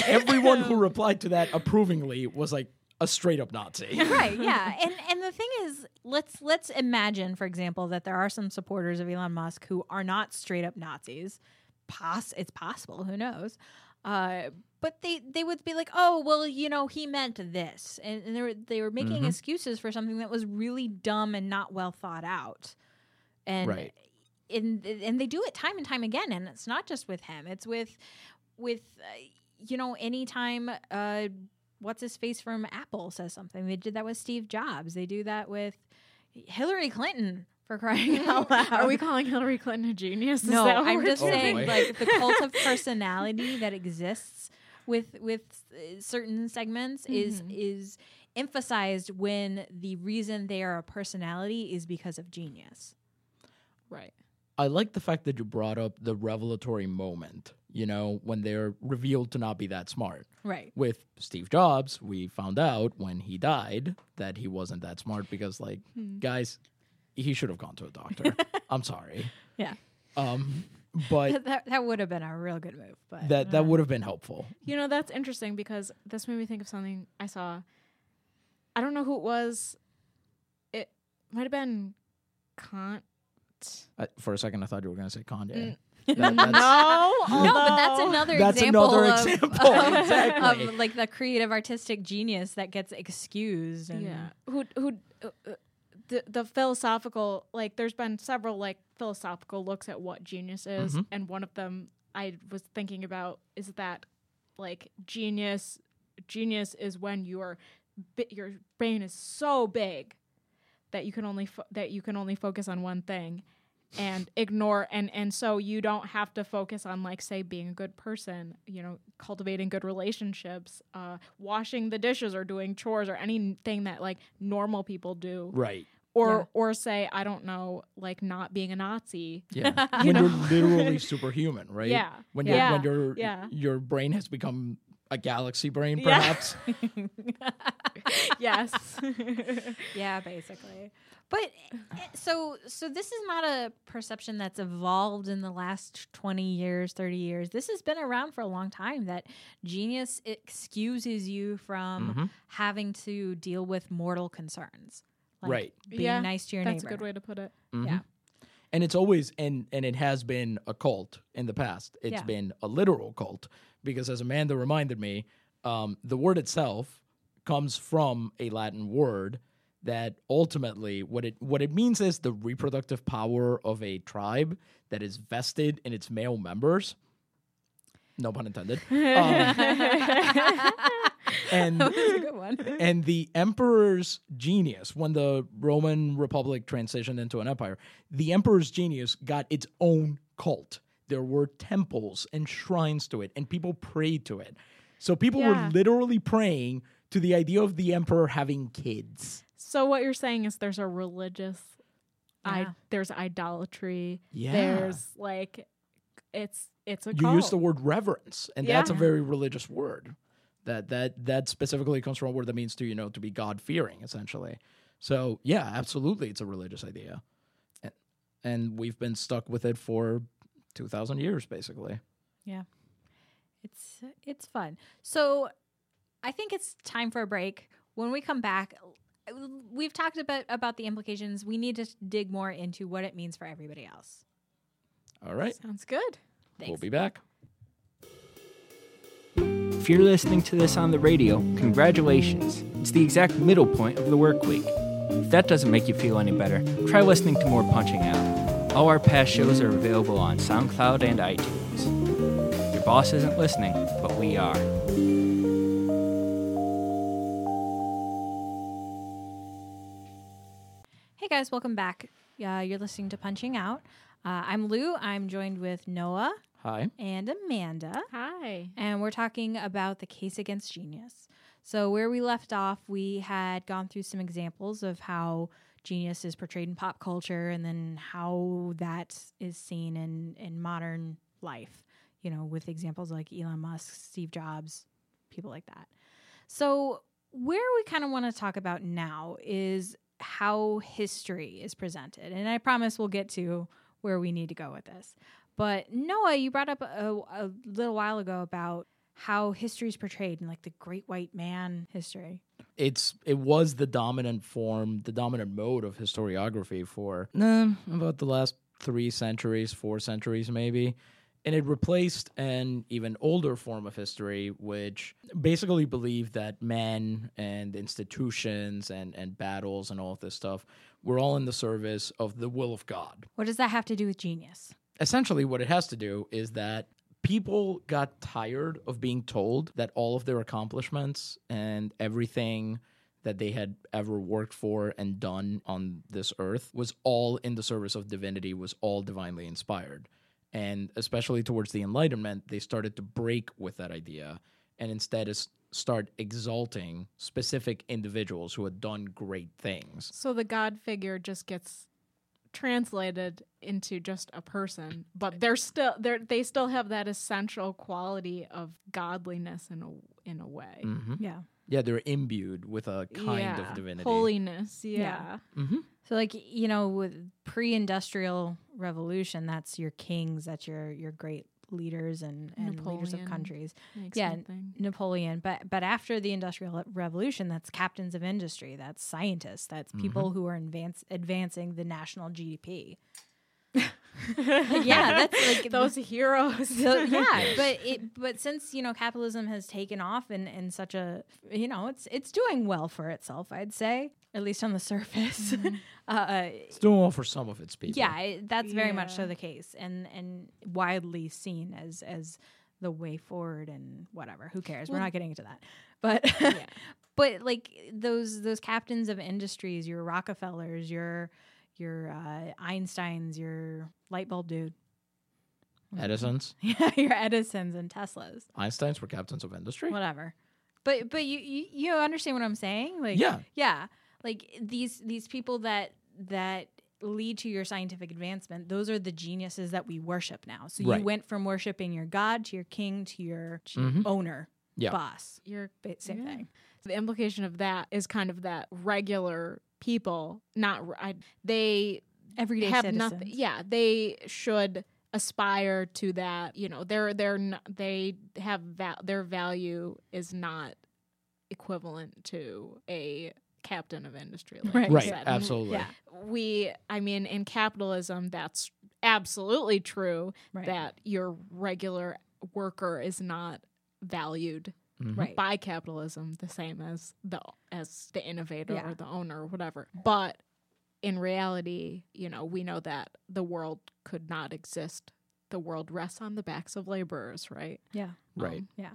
[SPEAKER 2] Everyone who replied to that approvingly was like a straight up Nazi.
[SPEAKER 3] right yeah. And and the thing is let's let's imagine for example that there are some supporters of elon musk who are not straight up nazis. Poss- it's possible who knows? Uh but they they would be like oh well you know he meant this. And, and they were they were making excuses for something that was really dumb and not well thought out. And
[SPEAKER 2] Right.
[SPEAKER 3] and and they do it time and time again and it's not just with him. It's with with uh, you know anytime uh what's his face from apple says something. They did that with steve jobs. They do that with hillary clinton for crying out loud.
[SPEAKER 1] Are we calling Hillary Clinton a genius? Is
[SPEAKER 3] no
[SPEAKER 1] that
[SPEAKER 3] i'm just
[SPEAKER 2] Oh,
[SPEAKER 3] saying
[SPEAKER 2] boy.
[SPEAKER 3] like the cult of personality that exists with with uh, certain segments is is emphasized when the reason they are a personality is because of genius.
[SPEAKER 1] Right?
[SPEAKER 2] I like the fact that you brought up the revelatory moment, you know, when they're revealed to not be that smart.
[SPEAKER 3] right
[SPEAKER 2] With Steve Jobs, we found out when he died that he wasn't that smart because, like,
[SPEAKER 3] Hmm.
[SPEAKER 2] guys, he should have gone to a doctor. I'm sorry.
[SPEAKER 3] yeah
[SPEAKER 2] Um, but
[SPEAKER 3] that, that would have been a real good move but
[SPEAKER 2] that that would have been helpful.
[SPEAKER 1] You know, that's interesting because this made me think of something I saw. I don't know who it was. It might have been Kant.
[SPEAKER 2] Uh, for a second, I thought you were going to say Kanye.
[SPEAKER 1] Mm.
[SPEAKER 2] That- that's-
[SPEAKER 1] no,
[SPEAKER 3] No, but that's another
[SPEAKER 2] That's
[SPEAKER 3] example
[SPEAKER 2] another
[SPEAKER 3] of,
[SPEAKER 2] example,
[SPEAKER 3] of-
[SPEAKER 2] exactly.
[SPEAKER 3] of, like the creative artistic genius that gets excused. And
[SPEAKER 1] yeah. Who who uh, uh, the the philosophical like there's been several like philosophical looks at what genius is
[SPEAKER 2] Mhm.
[SPEAKER 1] and one of them I was thinking about is that like genius genius is when your bi- your brain is so big that you can only fo- that you can only focus on one thing and ignore and and so you don't have to focus on like say being a good person you know cultivating good relationships uh washing the dishes or doing chores or anything that like normal people do
[SPEAKER 2] right.
[SPEAKER 1] or
[SPEAKER 3] Yeah.
[SPEAKER 1] or say i don't know like not being a nazi
[SPEAKER 2] Yeah. when you're literally superhuman, right?
[SPEAKER 1] Yeah.
[SPEAKER 2] When
[SPEAKER 1] Yeah.
[SPEAKER 2] you when your
[SPEAKER 1] Yeah.
[SPEAKER 2] your brain has become a galaxy brain,
[SPEAKER 1] Yeah.
[SPEAKER 2] perhaps.
[SPEAKER 1] yes
[SPEAKER 3] yeah, basically. But eh, so so this is not a perception that's evolved in the last 20 years, 30 years. This has been around for a long time that genius excuses you from
[SPEAKER 2] Mhm.
[SPEAKER 3] having to deal with mortal concerns. Like
[SPEAKER 2] Right.
[SPEAKER 3] Being
[SPEAKER 1] Yeah,
[SPEAKER 3] nice to your
[SPEAKER 1] that's
[SPEAKER 3] neighbor.
[SPEAKER 1] That's a good way to put it
[SPEAKER 2] Mhm.
[SPEAKER 3] Yeah.
[SPEAKER 2] And it's always and and it has been a cult in the past. It's
[SPEAKER 3] Yeah.
[SPEAKER 2] been a literal cult because as Amanda reminded me, um, the word itself comes from a Latin word that ultimately what it what it means is the reproductive power of a tribe that is vested in its male members. No pun intended. Um, and
[SPEAKER 3] That's a good one.
[SPEAKER 2] and the emperor's genius when the roman republic transitioned into an empire the emperor's genius got its own cult there were temples and shrines to it and people prayed to it. So people
[SPEAKER 1] Yeah.
[SPEAKER 2] were literally praying to the idea of the emperor having kids.
[SPEAKER 1] So what you're saying is there's a religious I, there's idolatry.
[SPEAKER 2] Yeah.
[SPEAKER 1] there's like it's it's a
[SPEAKER 2] you
[SPEAKER 1] cult.
[SPEAKER 2] use the word reverence and that's a very religious word. That that that specifically comes from a word that means to you know to be god fearing essentially. So yeah absolutely it's a religious idea. And, and we've been stuck with it for 2000 years basically
[SPEAKER 3] Yeah. It's it's fun. So I think it's time for a break. When we come back, we've talked about about the implications. We need to dig more into what it means for everybody else.
[SPEAKER 2] all right
[SPEAKER 1] sounds good
[SPEAKER 2] we'll be back
[SPEAKER 4] If you're listening to this on the radio, congratulations. It's the exact middle point of the work week. If that doesn't make you feel any better, try listening to more Punching Out. All our past shows are available on SoundCloud and iTunes. Your boss isn't listening, but we are.
[SPEAKER 3] Hey guys, welcome back. Uh, you're listening to Punching Out. Uh, I'm Lou. I'm joined with Noah
[SPEAKER 2] Hi.
[SPEAKER 3] and Amanda,
[SPEAKER 1] Hi.
[SPEAKER 3] and we're talking about the case against genius. So, where we left off, we had gone through some examples of how genius is portrayed in pop culture and then how that is seen in, in modern life, you know, with examples like Elon Musk, Steve Jobs, people like that. So, where we kind of want to talk about now is how history is presented. And I promise we'll get to where we need to go with this. But Noah, you brought up a, a little while ago about how history is portrayed in like the great white man history.
[SPEAKER 2] It's it was the dominant form, the dominant mode of historiography for nah, about the last three centuries, four centuries maybe. And it replaced an even older form of history, which basically believed that men and institutions and, and battles and all of this stuff were all in the service of the will of God.
[SPEAKER 3] What does that have to do with genius?
[SPEAKER 2] essentially what it has to do is that people got tired of being told that all of their accomplishments and everything that they had ever worked for and done on this earth was all in the service of divinity was all divinely inspired. And especially towards the enlightenment they started to break with that idea and instead is start exalting specific individuals who had done great things.
[SPEAKER 1] So the God figure just gets translated into just a person, but they're still they they still have that essential quality of godliness in a in a way.
[SPEAKER 2] hmm
[SPEAKER 3] Yeah.
[SPEAKER 2] yeah they're imbued with a kind
[SPEAKER 1] yeah.
[SPEAKER 2] of divinity
[SPEAKER 1] Holiness, yeah.
[SPEAKER 3] Yeah.
[SPEAKER 2] hmm
[SPEAKER 3] So like you know, with pre-industrial revolution, that's your kings, that's your your great leaders and, and leaders of countries. Yeah,
[SPEAKER 1] me think.
[SPEAKER 3] Napoleon, but but after the industrial revolution, that's captains of industry, that's scientists, that's mm-hmm. people who are advance, advancing the national GDP. yeah, that's like
[SPEAKER 1] Those heroes.
[SPEAKER 3] so, yeah, but it but since you know capitalism has taken off in in such a you know it's it's doing well for itself, I'd say at least on the surface. uh,
[SPEAKER 2] It's doing well for some of its people.
[SPEAKER 3] yeah, it, that's very much so the case, and and widely seen as as the way forward and whatever. Who cares? We're not getting into that, but but like those those captains of industries, your Rockefellers, your your uh, Einsteins, your light bulb dude,
[SPEAKER 2] Edison's,
[SPEAKER 3] yeah, your Edisons and Teslas,
[SPEAKER 2] Einstein's were captains of industry.
[SPEAKER 3] whatever. But but you, you you understand what I'm saying? Like
[SPEAKER 2] Yeah.
[SPEAKER 3] yeah, like these these people that that lead to your scientific advancement those are the geniuses that we worship now so
[SPEAKER 2] Right.
[SPEAKER 3] you went from worshiping your god to your king to your, to your
[SPEAKER 2] Mhm.
[SPEAKER 3] owner
[SPEAKER 2] Yeah.
[SPEAKER 3] boss
[SPEAKER 1] You're
[SPEAKER 3] same
[SPEAKER 1] Yeah.
[SPEAKER 3] thing
[SPEAKER 1] the implication of that is kind of that regular people, not r- I, they
[SPEAKER 3] everyday
[SPEAKER 1] have
[SPEAKER 3] citizens
[SPEAKER 1] nothing. Yeah, they should aspire to that. You know, they're they're n- they have val- their value is not equivalent to a captain of industry. Like
[SPEAKER 3] Right.
[SPEAKER 2] Right,
[SPEAKER 1] said.
[SPEAKER 2] Absolutely.
[SPEAKER 3] yeah
[SPEAKER 1] We, I mean, in capitalism, that's absolutely true.
[SPEAKER 3] right
[SPEAKER 1] That your regular worker is not valued
[SPEAKER 2] Mhm.
[SPEAKER 1] by capitalism the same as the as the innovator
[SPEAKER 3] Yeah.
[SPEAKER 1] or the owner or whatever. But in reality, you know, we know that the world could not exist. The world rests on the backs of laborers, right?
[SPEAKER 3] yeah
[SPEAKER 2] Right.
[SPEAKER 3] Yeah.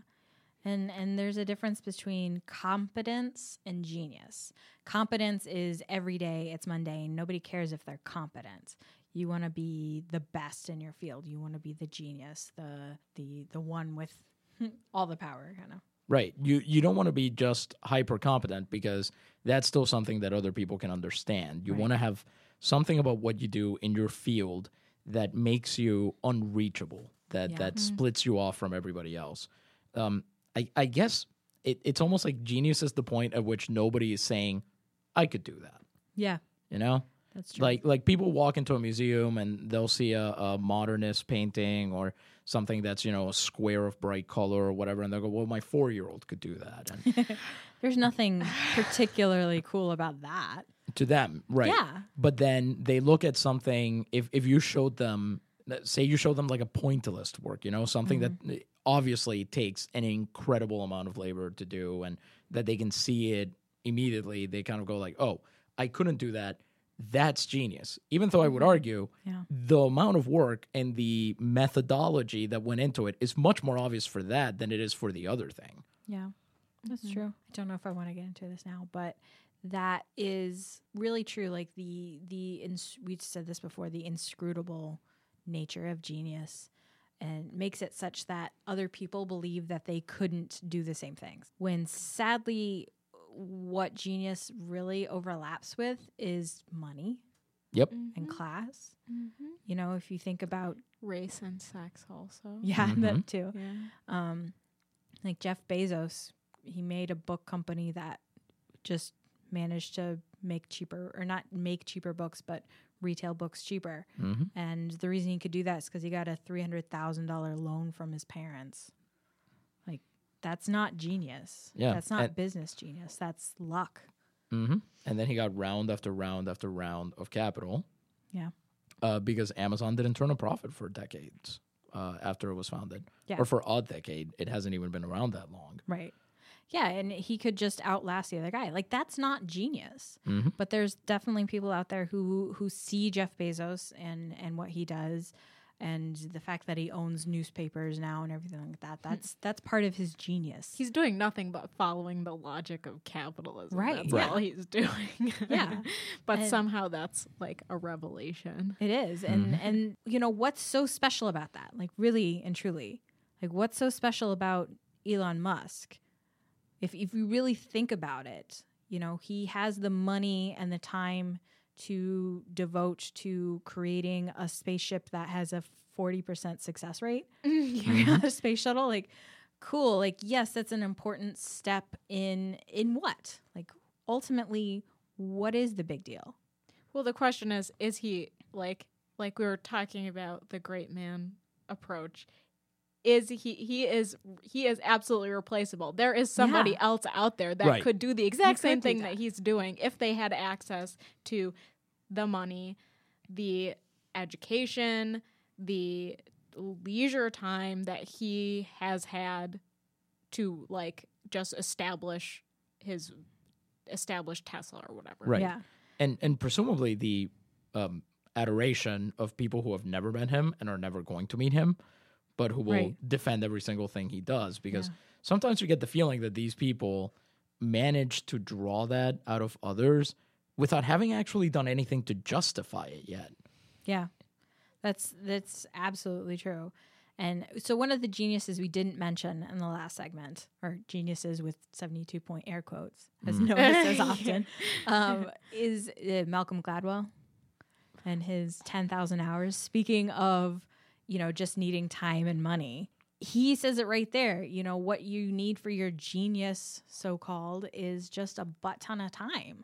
[SPEAKER 3] And and there's a difference between competence and genius. Competence is everyday, it's mundane. Nobody cares if they're competent. You want to be the best in your field. You want to be the genius, the the the one with all the power kind of.
[SPEAKER 2] Right. You you don't want to be just hyper competent because that's still something that other people can understand. You
[SPEAKER 3] Right.
[SPEAKER 2] want to have something about what you do in your field that makes you unreachable, that
[SPEAKER 3] Yeah.
[SPEAKER 2] that splits you off from everybody else. Um, I, I guess it, it's almost like genius is the point at which nobody is saying, I could do that.
[SPEAKER 3] Yeah,
[SPEAKER 2] You know?
[SPEAKER 3] that's true.
[SPEAKER 2] Like like people walk into a museum and they'll see a, a modernist painting or something that's you know a square of bright color or whatever, and they'll go, "Well, my four year old could do that." And
[SPEAKER 3] There's nothing particularly cool about that.
[SPEAKER 2] to them, right?
[SPEAKER 3] Yeah.
[SPEAKER 2] But then they look at something. If if you showed them, say you showed them like a pointillist work, you know, something that mm-hmm. Obviously takes an incredible amount of labor to do, and that they can see it immediately, they kind of go like, "Oh, I couldn't do that. That's genius. Even though I would mm-hmm. argue
[SPEAKER 3] Yeah.
[SPEAKER 2] the amount of work and the methodology that went into it is much more obvious for that than it is for the other thing.
[SPEAKER 3] Yeah, that's mm-hmm. true. I don't know if I want to get into this now, but that is really true. Like the the ins- we said this before, the inscrutable nature of genius, and makes it such that other people believe that they couldn't do the same things. When sadly, what genius really overlaps with is money
[SPEAKER 2] Yep.
[SPEAKER 3] and class. You know, if you think about
[SPEAKER 1] Race and sex also.
[SPEAKER 3] yeah,
[SPEAKER 2] Mhm.
[SPEAKER 3] that too.
[SPEAKER 1] Yeah.
[SPEAKER 3] um, like Jeff Bezos, he made a book company that just managed to make cheaper or not make cheaper books, but retail books cheaper.
[SPEAKER 2] hmm
[SPEAKER 3] And the reason he could do that is because he got a three hundred thousand dollar loan from his parents. Like that's not genius.
[SPEAKER 2] Yeah,
[SPEAKER 3] that's not
[SPEAKER 2] and-
[SPEAKER 3] business genius. That's luck.
[SPEAKER 2] hmm And then he got round after round after round of capital
[SPEAKER 3] Yeah.
[SPEAKER 2] uh, because Amazon didn't turn a profit for decades uh, after it was founded.
[SPEAKER 3] Yeah.
[SPEAKER 2] Or for a decade. It hasn't even been around that long.
[SPEAKER 3] Right. Yeah, and he could just outlast the other guy. Like that's not genius.
[SPEAKER 2] Mhm.
[SPEAKER 3] But there's definitely people out there who who see Jeff Bezos and and what he does and the fact that he owns newspapers now and everything like that. That's that's part of his genius.
[SPEAKER 1] He's doing nothing but following the logic of capitalism.
[SPEAKER 3] Right,
[SPEAKER 1] That's
[SPEAKER 3] yeah.
[SPEAKER 1] all he's doing.
[SPEAKER 3] Yeah.
[SPEAKER 1] but
[SPEAKER 3] And-
[SPEAKER 1] somehow that's like a revelation.
[SPEAKER 3] It is. And and you know what's so special about that? Like really and truly. Like what's so special about Elon Musk? If if you really think about it, you know, he has the money and the time to devote to creating a spaceship that has a 40% success rate. Mm-hmm. a space shuttle like cool. Like yes, that's an important step in in what? Like ultimately what is the big deal?
[SPEAKER 1] Well, the question is, is he like like we were talking about the great man approach? Is he he is he is absolutely replaceable. There is somebody
[SPEAKER 3] Yeah.
[SPEAKER 1] else out there that
[SPEAKER 2] Right.
[SPEAKER 1] could do the exact
[SPEAKER 3] could
[SPEAKER 1] same thing
[SPEAKER 3] that.
[SPEAKER 1] that he's doing if they had access to the money, the education, the leisure time that he has had to like just establish his establish Tesla or whatever.
[SPEAKER 2] Right.
[SPEAKER 3] Yeah.
[SPEAKER 2] And and presumably the um, adoration of people who have never met him and are never going to meet him, but who will
[SPEAKER 3] Right.
[SPEAKER 2] defend every single thing he does. Because
[SPEAKER 3] Yeah.
[SPEAKER 2] sometimes you get the feeling that these people manage to draw that out of others without having actually done anything to justify it yet.
[SPEAKER 3] Yeah. That's that's absolutely true. And so one of the geniuses we didn't mention in the last segment, or geniuses with 72 point air quotes, as Noah says often, um, is uh, Malcolm Gladwell and his 10,000 hours. Speaking of, you know, just needing time and money, he says it right there. You know, what you need for your genius, so called, is just a butt ton of time.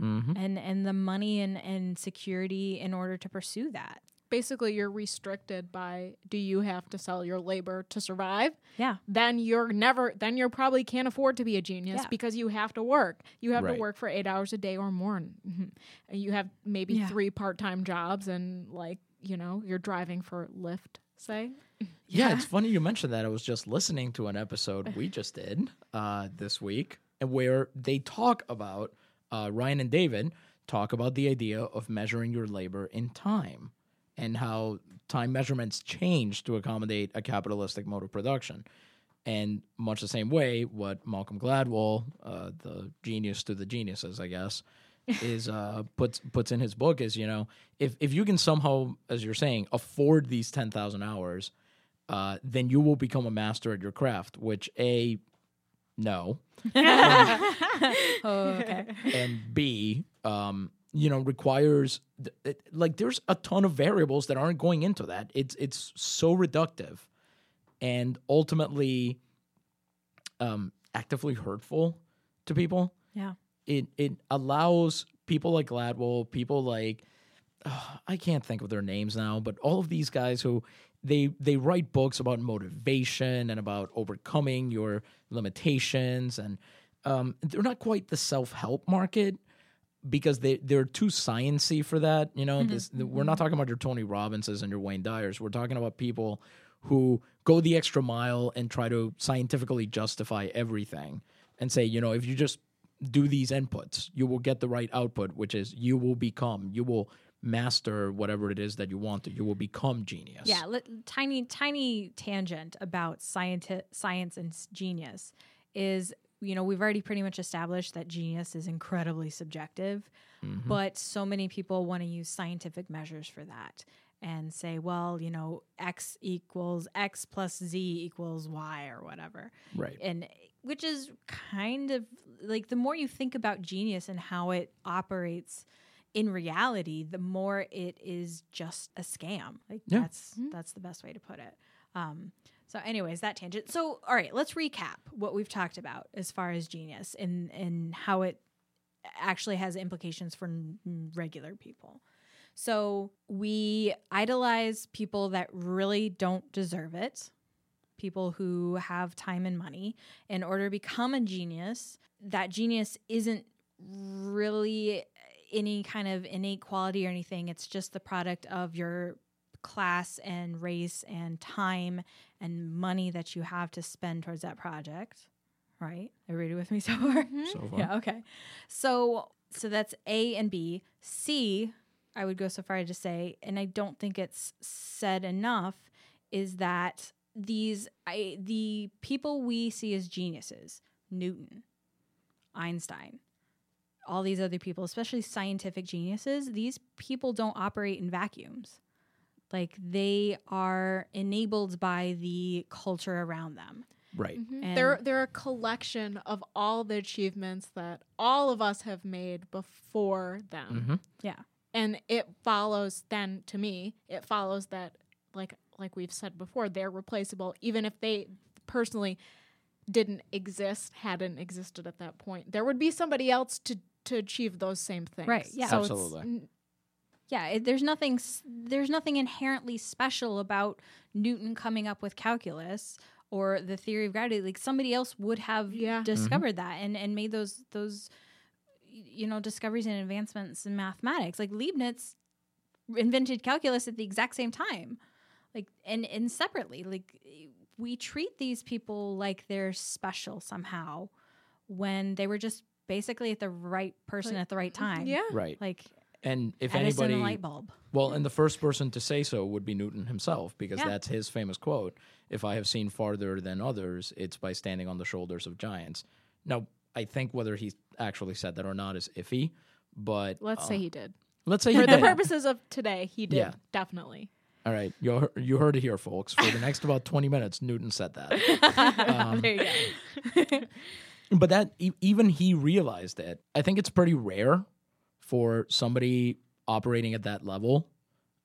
[SPEAKER 2] Mm-hmm.
[SPEAKER 3] And, and the money and, and security in order to pursue that.
[SPEAKER 1] basically you're restricted by do you have to sell your labor to survive
[SPEAKER 3] Yeah.
[SPEAKER 1] then you're never then you probably can't afford to be a genius
[SPEAKER 3] Yeah.
[SPEAKER 1] because you have to work you have
[SPEAKER 2] Right.
[SPEAKER 1] to work for eight hours a day or more and you have maybe
[SPEAKER 3] Yeah.
[SPEAKER 1] three part-time jobs and like you know you're driving for lyft say
[SPEAKER 2] Yeah, it's funny you mentioned that. I was just listening to an episode we just did uh, this week, and where they talk about uh, Ryan and David talk about the idea of measuring your labor in time and how time measurements change to accommodate a capitalistic mode of production. And much the same way, what Malcolm Gladwell, uh, the genius to the geniuses, I guess, is uh, puts puts in his book is you know if if you can somehow, as you're saying, afford these ten thousand hours, uh, then you will become a master at your craft. Which a no,
[SPEAKER 3] Oh, okay.
[SPEAKER 2] and B, um, you know, requires th- it, like there's a ton of variables that aren't going into that. It's it's so reductive, and ultimately, um, actively hurtful to people.
[SPEAKER 3] yeah.
[SPEAKER 2] It it allows people like Gladwell, people like uh, I can't think of their names now, but all of these guys who they they write books about motivation and about overcoming your limitations, and um, they're not quite the self help market because they they're too sciency for that. You know, this we're not talking about your Tony Robbinses and your Wayne Dyers. We're talking about people who go the extra mile and try to scientifically justify everything and say, you know, if you just do these inputs, you will get the right output, which is you will become, you will master whatever it is that you want to. You will become genius.
[SPEAKER 3] Yeah, li- tiny tiny tangent about scienti- science and genius is you know we've already pretty much established that genius is incredibly subjective, mm-hmm. but so many people want to use scientific measures for that and say, well, you know, x equals x plus z equals y or whatever
[SPEAKER 2] Right.
[SPEAKER 3] and which is kind of like the more you think about genius and how it operates in reality the more it is just a scam. Like
[SPEAKER 2] Yeah.
[SPEAKER 3] that's that's the best way to put it. Um so anyways that tangent. So all right let's recap what we've talked about as far as genius and and how it actually has implications for n- regular people. So we idolize people that really don't deserve it people who have time and money in order to become a genius that genius isn't really any kind of innate quality or anything. It's just the product of your class and race and time and money that you have to spend towards that project right? Everybody with me so far? Mm-hmm.
[SPEAKER 2] So far.
[SPEAKER 3] yeah okay. So so that's a and b. C i would go so far as to say and i don't think it's said enough is that these I, the people we see as geniuses newton einstein all these other people especially scientific geniuses these people don't operate in vacuums like they are enabled by the culture around them
[SPEAKER 2] Right.
[SPEAKER 3] And-
[SPEAKER 1] they're they're a collection of all the achievements that all of us have made before them.
[SPEAKER 2] Mhm.
[SPEAKER 3] yeah
[SPEAKER 1] and it follows then to me it follows that like like we've said before they're replaceable even if they personally didn't exist hadn't existed at that point there would be somebody else to to achieve those same things
[SPEAKER 3] Right, yeah.
[SPEAKER 1] so it's-
[SPEAKER 2] Absolutely.
[SPEAKER 3] yeah it, there's nothing s- there's nothing inherently special about newton coming up with calculus or the theory of gravity like somebody else would have
[SPEAKER 1] Yeah. Mm-hmm.
[SPEAKER 3] discovered that and and made those those you know discoveries and advancements in mathematics like leibniz invented calculus at the exact same time like and and separately like we treat these people like they're special somehow when they were just basically at the right person
[SPEAKER 1] Like-
[SPEAKER 3] at the right time
[SPEAKER 1] yeah
[SPEAKER 2] Right.
[SPEAKER 3] like
[SPEAKER 2] And if
[SPEAKER 3] Edison
[SPEAKER 2] anybody,
[SPEAKER 3] light bulb
[SPEAKER 2] well, and the first person to say so would be Newton himself, because
[SPEAKER 3] Yeah.
[SPEAKER 2] that's his famous quote. If I have seen farther than others, it's by standing on the shoulders of giants. Now, I think whether he actually said that or not is iffy, but
[SPEAKER 1] let's
[SPEAKER 2] uh,
[SPEAKER 1] say he did
[SPEAKER 2] let's say he
[SPEAKER 1] for the
[SPEAKER 2] did.
[SPEAKER 1] purposes of today he did
[SPEAKER 2] Yeah.
[SPEAKER 1] definitely
[SPEAKER 2] All right, you heard, you heard it here, folks. For the next about twenty minutes, Newton said that. Um,
[SPEAKER 3] there you go
[SPEAKER 2] but that e- even he realized it. I think it's pretty rare for somebody operating at that level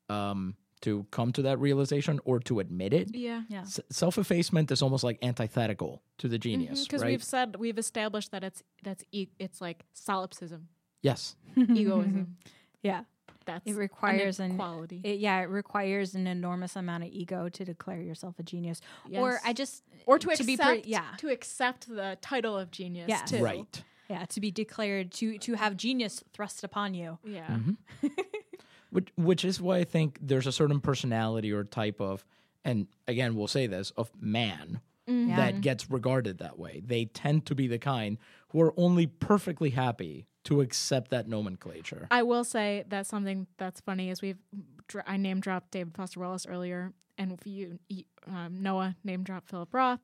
[SPEAKER 2] um, to come to that realization or to admit it.
[SPEAKER 1] yeah
[SPEAKER 3] yeah
[SPEAKER 2] S- self-effacement is almost like antithetical to the genius,
[SPEAKER 1] because
[SPEAKER 2] right?
[SPEAKER 1] we've said we've established that it's that's e- it's like solipsism
[SPEAKER 2] yes,
[SPEAKER 1] egoism
[SPEAKER 3] yeah
[SPEAKER 1] that's
[SPEAKER 3] it requires an
[SPEAKER 1] quality
[SPEAKER 3] it, yeah it requires an enormous amount of ego to declare yourself a genius or i just
[SPEAKER 1] or to
[SPEAKER 3] to
[SPEAKER 1] accept
[SPEAKER 3] be pre- yeah.
[SPEAKER 1] to accept the title of genius
[SPEAKER 3] Yeah.
[SPEAKER 1] too.
[SPEAKER 2] right.
[SPEAKER 3] yeah to be declared to to have genius thrust upon you
[SPEAKER 1] Yeah.
[SPEAKER 2] Mm-hmm. Which which is why I think there's a certain personality or type of, and again we'll say this of man
[SPEAKER 1] Mm-hmm.
[SPEAKER 2] That gets regarded that way. They tend to be the kind who are only perfectly happy to accept that nomenclature.
[SPEAKER 1] I will say that something that's funny is we've I name dropped David Foster Wallace earlier, and you, um, Noah name dropped Philip Roth.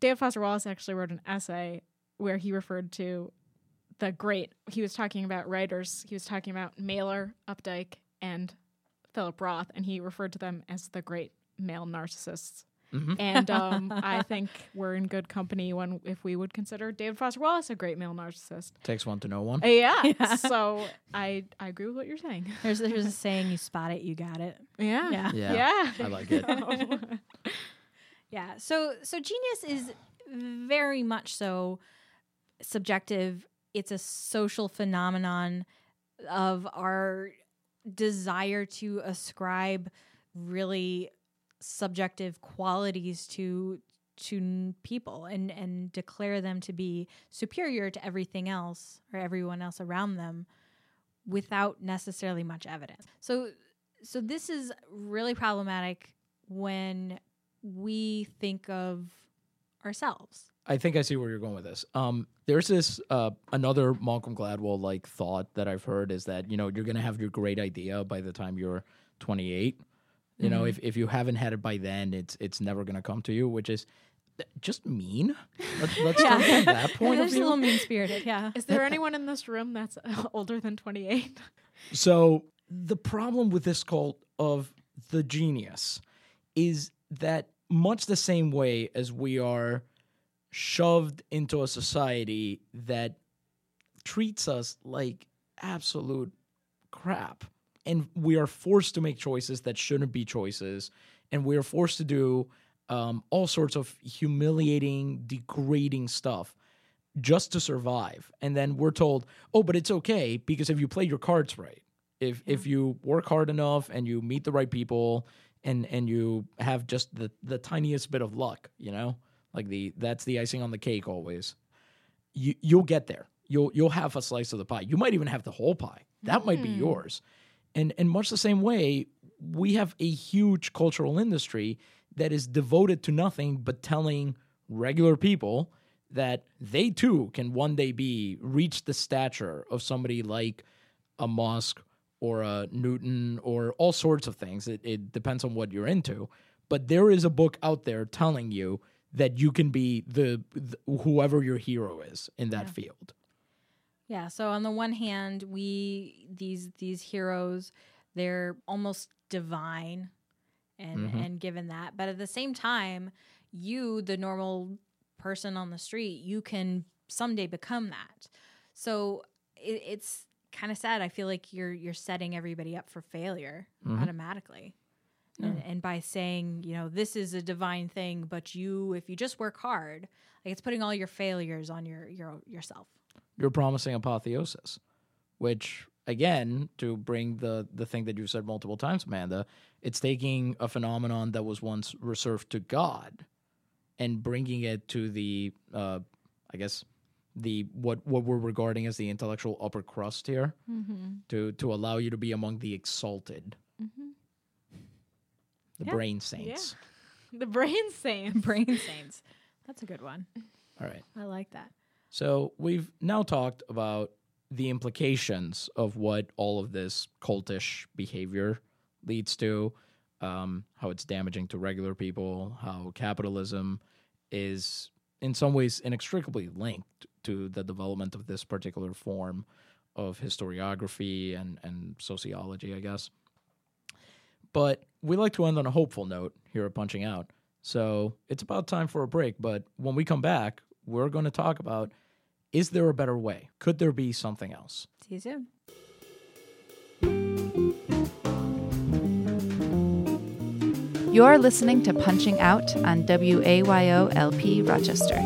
[SPEAKER 1] David Foster Wallace actually wrote an essay where he referred to the great. He was talking about writers. He was talking about Mailer, Updike, and Philip Roth, and he referred to them as the great male narcissists. And um, I think we're in good company when if we would consider David Foster Wallace a great male narcissist.
[SPEAKER 2] Takes one to know one.
[SPEAKER 1] Uh, Yeah. So I I agree with what you're saying.
[SPEAKER 3] there's there's a saying you spot it you got it
[SPEAKER 1] Yeah.
[SPEAKER 3] Yeah.
[SPEAKER 2] Yeah,
[SPEAKER 1] Yeah.
[SPEAKER 2] I like it.
[SPEAKER 3] Yeah. So so genius is very much so subjective. It's a social phenomenon of our desire to ascribe really subjective qualities to to people and and declare them to be superior to everything else or everyone else around them without necessarily much evidence. So so this is really problematic when we think of ourselves.
[SPEAKER 2] I think I see where you're going with this. Um, there's this uh, another Malcolm Gladwell like thought that I've heard is that you know you're gonna have your great idea by the time you're 28. You know, mm-hmm. if, if you haven't had it by then, it's it's never gonna come to you, which is uh, just mean. Let's, let's start from that point of
[SPEAKER 3] There's a little mean spirited, yeah.
[SPEAKER 1] Is there anyone in this room that's older than 28?
[SPEAKER 2] So the problem with this cult of the genius is that much the same way as we are shoved into a society that treats us like absolute crap and we are forced to make choices that shouldn't be choices and we are forced to do um, all sorts of humiliating degrading stuff just to survive. And then we're told oh but it's okay because if you play your cards right if if you work hard enough and you meet the right people and and you have just the the tiniest bit of luck you know like the that's the icing on the cake always you you'll get there. You'll you'll have a slice of the pie. You might even have the whole pie. That might be yours and and much the same way we have a huge cultural industry that is devoted to nothing but telling regular people that they too can one day be reach the stature of somebody like a Musk or a Newton or all sorts of things. It, it depends on what you're into. But there is a book out there telling you that you can be the, the whoever your hero is in that field.
[SPEAKER 3] Yeah. So on the one hand, we these these heroes, they're almost divine, and mm-hmm. and given that, but at the same time, you, the normal person on the street, you can someday become that. So it, it's kind of sad. I feel like you're you're setting everybody up for failure mm-hmm. automatically. And, and by saying, you know, this is a divine thing, but you, if you just work hard, like it's putting all your failures on your your yourself.
[SPEAKER 2] You're promising apotheosis, which again, to bring the the thing that you've said multiple times, Amanda, it's taking a phenomenon that was once reserved to God and bringing it to the, uh, I guess, the what what we're regarding as the intellectual upper crust here, to to allow you to be among the exalted, mm-hmm. the
[SPEAKER 1] Yeah.
[SPEAKER 2] brain saints.
[SPEAKER 1] The brain saint.
[SPEAKER 3] Brain saints. That's a good one.
[SPEAKER 2] All right.
[SPEAKER 3] I like that.
[SPEAKER 2] So we've now talked about the implications of what all of this cultish behavior leads to, um, how it's damaging to regular people, how capitalism is in some ways inextricably linked to the development of this particular form of historiography and, and sociology, I guess. But we like to end on a hopeful note here at Punching Out. So it's about time for a break. But when we come back, we're going to talk about is there a better way? Could there be something else?
[SPEAKER 3] See you soon.
[SPEAKER 5] You're listening to Punching Out on WAYOLP Rochester.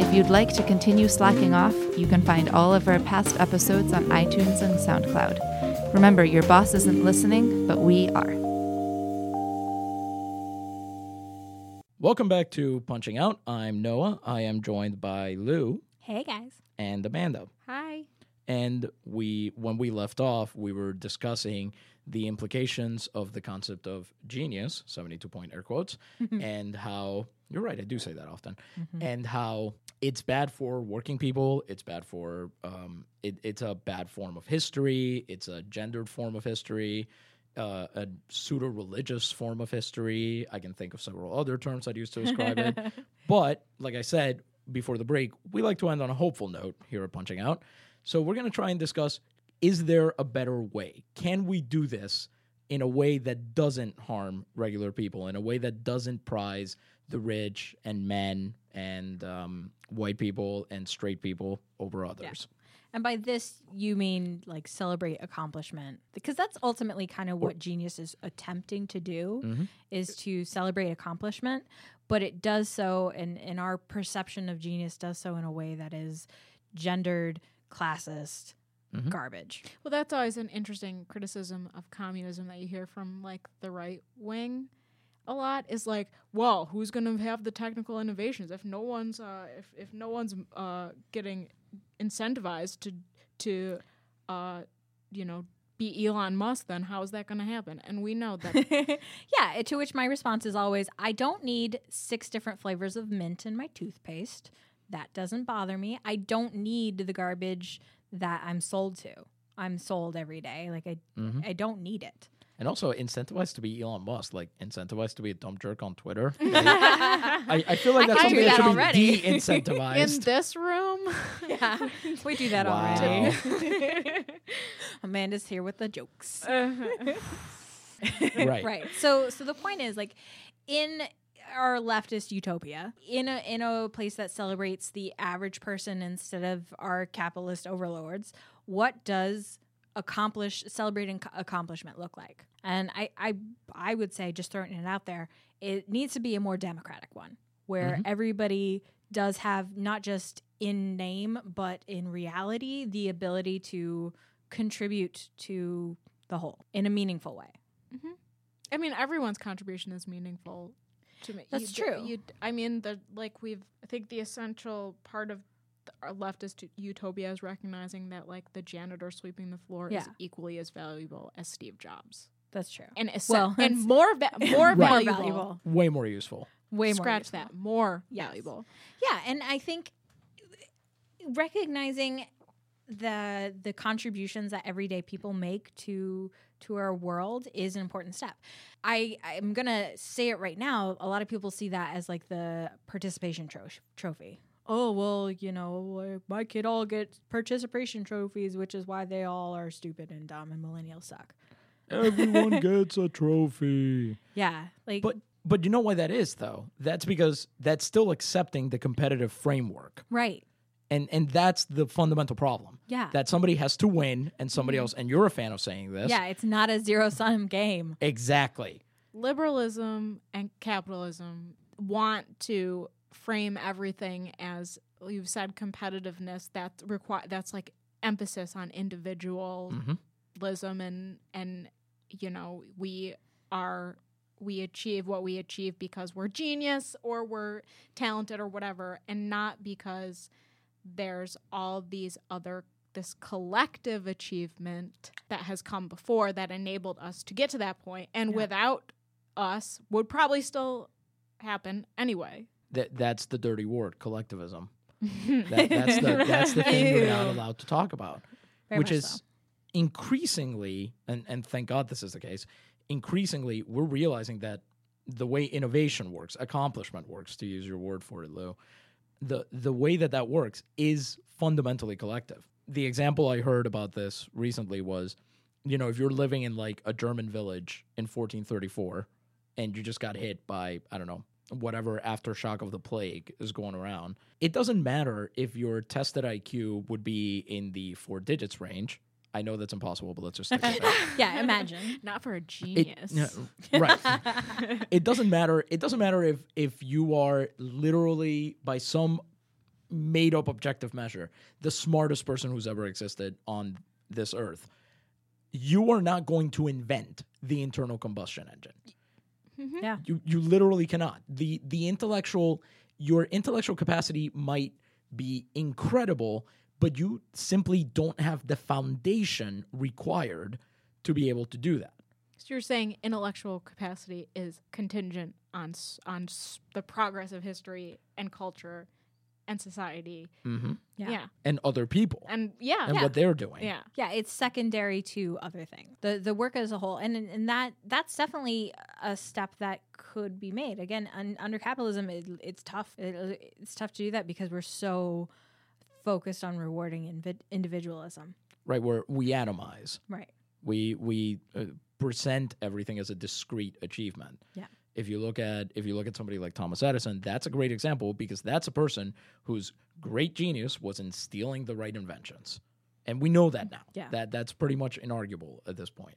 [SPEAKER 5] If you'd like to continue slacking off, you can find all of our past episodes on iTunes and SoundCloud. Remember, your boss isn't listening, but we are.
[SPEAKER 2] Welcome back to Punching Out. I'm Noah. I am joined by Lou
[SPEAKER 3] Hey guys.
[SPEAKER 2] and Amanda.
[SPEAKER 1] Hi.
[SPEAKER 2] And we, when we left off, we were discussing the implications of the concept of genius, 72 point air quotes, and how you're right, I do say that often, and how it's bad for working people. It's bad for, um, it, it's a bad form of history. It's a gendered form of history, uh, a pseudo religious form of history. I can think of several other terms I'd use to describe it. But like I said before the break, we like to end on a hopeful note here at Punching Out. So we're going to try and discuss is there a better way? Can we do this in a way that doesn't harm regular people, in a way that doesn't prize the rich and men and um, white people and straight people over others?
[SPEAKER 3] And by this, you mean like celebrate accomplishment, because that's ultimately kind of what genius is attempting to do, is to celebrate accomplishment. But it does so, and, and our perception of genius does so in a way that is gendered, classist, garbage.
[SPEAKER 1] Well, that's always an interesting criticism of communism that you hear from like the right wing. A lot is like, well, who's going to have the technical innovations if no one's uh, if if no one's uh, getting incentivized to to uh, you know be Elon Musk, then how is that going to happen? And we know that
[SPEAKER 3] yeah, to which my response is always I don't need six different flavors of mint in my toothpaste. That doesn't bother me. I don't need the garbage that I'm sold to. I'm sold every day. Like I I don't need it.
[SPEAKER 2] And also incentivized to be Elon Musk, like incentivized to be a dumb jerk on Twitter. Like, I, I feel like that's
[SPEAKER 3] can
[SPEAKER 2] something
[SPEAKER 3] do
[SPEAKER 2] that
[SPEAKER 3] that
[SPEAKER 2] should
[SPEAKER 3] already.
[SPEAKER 2] be de-incentivized.
[SPEAKER 1] in this room,
[SPEAKER 3] Yeah. we do that
[SPEAKER 2] wow.
[SPEAKER 3] already. Amanda's here with the jokes. Uh-huh.
[SPEAKER 2] right.
[SPEAKER 3] right so so the point is like in our leftist utopia in a in a place that celebrates the average person instead of our capitalist overlords what does accomplish celebrating accomplishment look like and i i i would say just throwing it out there it needs to be a more democratic one where mm-hmm. everybody does have not just in name but in reality the ability to contribute to the whole in a meaningful way mm-hmm.
[SPEAKER 1] I mean, everyone's contribution is meaningful to me.
[SPEAKER 3] That's
[SPEAKER 1] You-
[SPEAKER 3] true.
[SPEAKER 1] You, I mean, the like we've. I think the essential part of the, our leftist utopia is recognizing that like the janitor sweeping the floor is equally as valuable as Steve Jobs,
[SPEAKER 3] that's true
[SPEAKER 1] and es-
[SPEAKER 3] Well,
[SPEAKER 1] and more va- more
[SPEAKER 3] more
[SPEAKER 1] valuable.
[SPEAKER 3] valuable
[SPEAKER 2] Way more useful.
[SPEAKER 3] Way more
[SPEAKER 1] Scratch
[SPEAKER 3] useful.
[SPEAKER 1] that. More
[SPEAKER 3] Yes.
[SPEAKER 1] valuable.
[SPEAKER 3] Yeah, and I think recognizing the the contributions that everyday people make to to our world is an important step. I I'm gonna say it right now. A lot of people see that as like the participation tro- trophy. Oh well, you know, my kid all gets participation trophies, which is why they all are stupid and dumb and millennials suck.
[SPEAKER 2] Everyone gets a trophy.
[SPEAKER 3] Yeah, like
[SPEAKER 2] But but you know why that is though? That's because that's still accepting the competitive framework.
[SPEAKER 3] right.
[SPEAKER 2] And and that's the fundamental problem.
[SPEAKER 3] Yeah.
[SPEAKER 2] That somebody has to win and somebody mm-hmm. else and you're a fan of saying this.
[SPEAKER 3] Yeah, it's not a zero sum game.
[SPEAKER 2] Exactly.
[SPEAKER 1] liberalism and capitalism want to frame everything as you've said competitiveness that require that's like emphasis on individualism mm-hmm. and and you know we are we achieve what we achieve because we're genius or we're talented or whatever and not because there's all these other this collective achievement that has come before that enabled us to get to that point and without us would probably still happen anyway
[SPEAKER 2] That that's the dirty word, collectivism. that, that's the that's the thing we're not allowed to talk about.
[SPEAKER 3] Very
[SPEAKER 2] which is
[SPEAKER 3] so.
[SPEAKER 2] increasingly and, and thank God this is the case, increasingly we're realizing that the way innovation works, accomplishment works, to use your word for it, Lou, the the way that that works is fundamentally collective. The example I heard about this recently was, you know, if you're living in like a German village in 1434 and you just got hit by I don't know whatever aftershock of the plague is going around, it doesn't matter if your tested IQ would be in the four digits range. I know that's impossible, but let's just stick with that.
[SPEAKER 3] Yeah, imagine.
[SPEAKER 1] not for a
[SPEAKER 2] It-
[SPEAKER 1] genius
[SPEAKER 2] right. it doesn't matter. It doesn't matter if if you are literally by some made up objective measure the smartest person who's ever existed on this earth. You are not going to invent the internal combustion engine. Mm-hmm.
[SPEAKER 3] Yeah.
[SPEAKER 2] You you literally cannot. The the intellectual your intellectual capacity might be incredible, but you simply don't have the foundation required to be able to do that.
[SPEAKER 1] so you're saying intellectual capacity is contingent on s- on s- the progress of history and culture and society
[SPEAKER 2] Mm-hmm.
[SPEAKER 3] Yeah.
[SPEAKER 1] yeah,
[SPEAKER 2] And other people
[SPEAKER 1] and yeah
[SPEAKER 2] and what they're doing.
[SPEAKER 1] yeah
[SPEAKER 3] Yeah, it's secondary to other things. The the work as a whole, and and that that's definitely a step that could be made. Again, un, under capitalism, it, it's tough. It, it's tough to do that because we're so focused on rewarding invi- individualism.
[SPEAKER 2] Right, where we atomize.
[SPEAKER 3] Right.
[SPEAKER 2] We we uh, present everything as a discrete achievement.
[SPEAKER 3] Yeah.
[SPEAKER 2] If you look at if you look at somebody like Thomas Edison, that's a great example because that's a person whose great genius was in stealing the right inventions. And we know that now.
[SPEAKER 3] Yeah.
[SPEAKER 2] That that's pretty much inarguable at this point.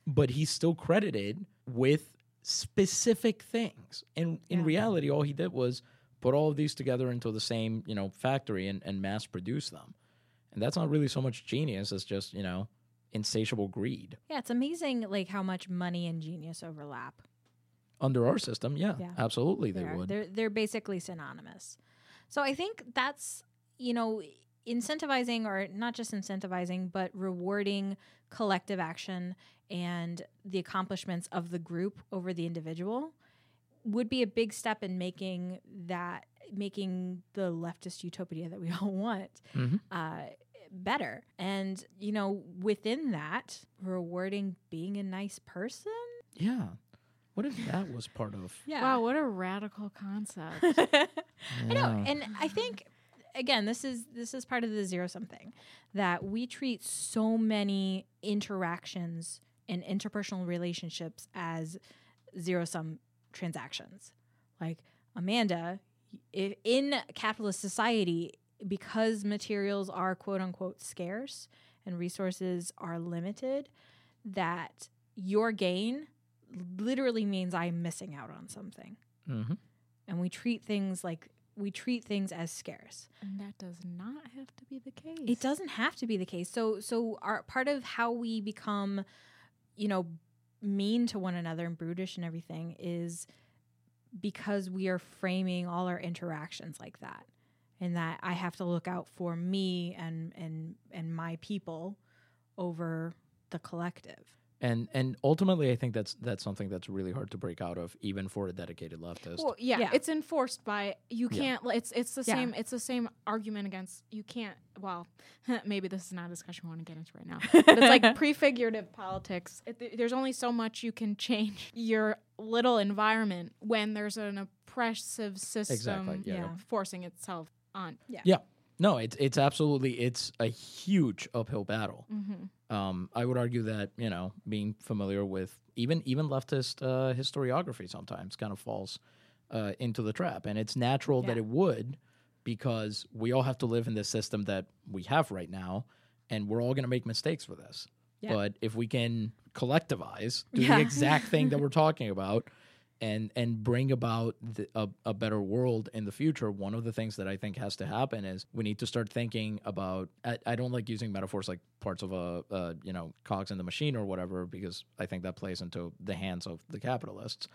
[SPEAKER 2] but he's still credited with specific things. And in
[SPEAKER 3] Yeah.
[SPEAKER 2] reality, all he did was put all of these together into the same, you know, factory and, and mass produce them. And that's not really so much genius as just, you know, insatiable greed.
[SPEAKER 3] Yeah, it's amazing like how much money and genius overlap.
[SPEAKER 2] Under our system, yeah,
[SPEAKER 3] Yeah.
[SPEAKER 2] absolutely they
[SPEAKER 3] They're,
[SPEAKER 2] would.
[SPEAKER 3] they're they're basically synonymous. So I think that's you know incentivizing or not just incentivizing but rewarding collective action and the accomplishments of the group over the individual would be a big step in making that making the leftist utopia that we all want uh, better and you know within that rewarding being a nice person
[SPEAKER 2] Yeah. What if that was part of?
[SPEAKER 3] yeah
[SPEAKER 1] Wow, what a radical concept.
[SPEAKER 3] I know, and I think again, this is this is part of the zero sum thing that we treat so many interactions and interpersonal relationships as zero sum transactions. Like Amanda, i in capitalist society, because materials are quote unquote scarce and resources are limited, that your gain literally means I'm missing out on something
[SPEAKER 2] Mm-hmm.
[SPEAKER 3] and we treat things like we treat things as scarce.
[SPEAKER 1] and that does not have to be the case.
[SPEAKER 3] It doesn't have to be the case. So so our part of how we become you know mean to one another and brutish and everything is because we are framing all our interactions like that. And that I have to look out for me and and and my people over the collective.
[SPEAKER 2] And and ultimately, I think that's that's something that's really hard to break out of, even for a dedicated leftist.
[SPEAKER 1] Well, yeah,
[SPEAKER 3] Yeah.
[SPEAKER 1] it's enforced by you can't. It's it's the
[SPEAKER 3] Yeah.
[SPEAKER 1] same. It's the same argument against you can't. Well, maybe this is not a discussion we want to get into right now. But it's like prefigurative politics. It, th- there's only so much you can change your little environment when there's an oppressive system
[SPEAKER 2] Exactly, yeah.
[SPEAKER 3] Yeah.
[SPEAKER 1] forcing itself on.
[SPEAKER 2] yeah, no, it's it's absolutely it's a huge uphill battle.
[SPEAKER 1] Mm-hmm.
[SPEAKER 2] Um, I would argue that you know being familiar with even even leftist uh, historiography sometimes kind of falls uh, into the trap, and it's natural that it would because we all have to live in this system that we have right now, and we're all going to make mistakes for this.
[SPEAKER 3] Yeah.
[SPEAKER 2] But if we can collectivize, do
[SPEAKER 3] Yeah.
[SPEAKER 2] the exact thing that we're talking about, and and bring about the, a, a better world in the future, one of the things that I think has to happen is we need to start thinking about. I, I don't like using metaphors like parts of a, a you know cogs in the machine or whatever because I think that plays into the hands of the capitalists,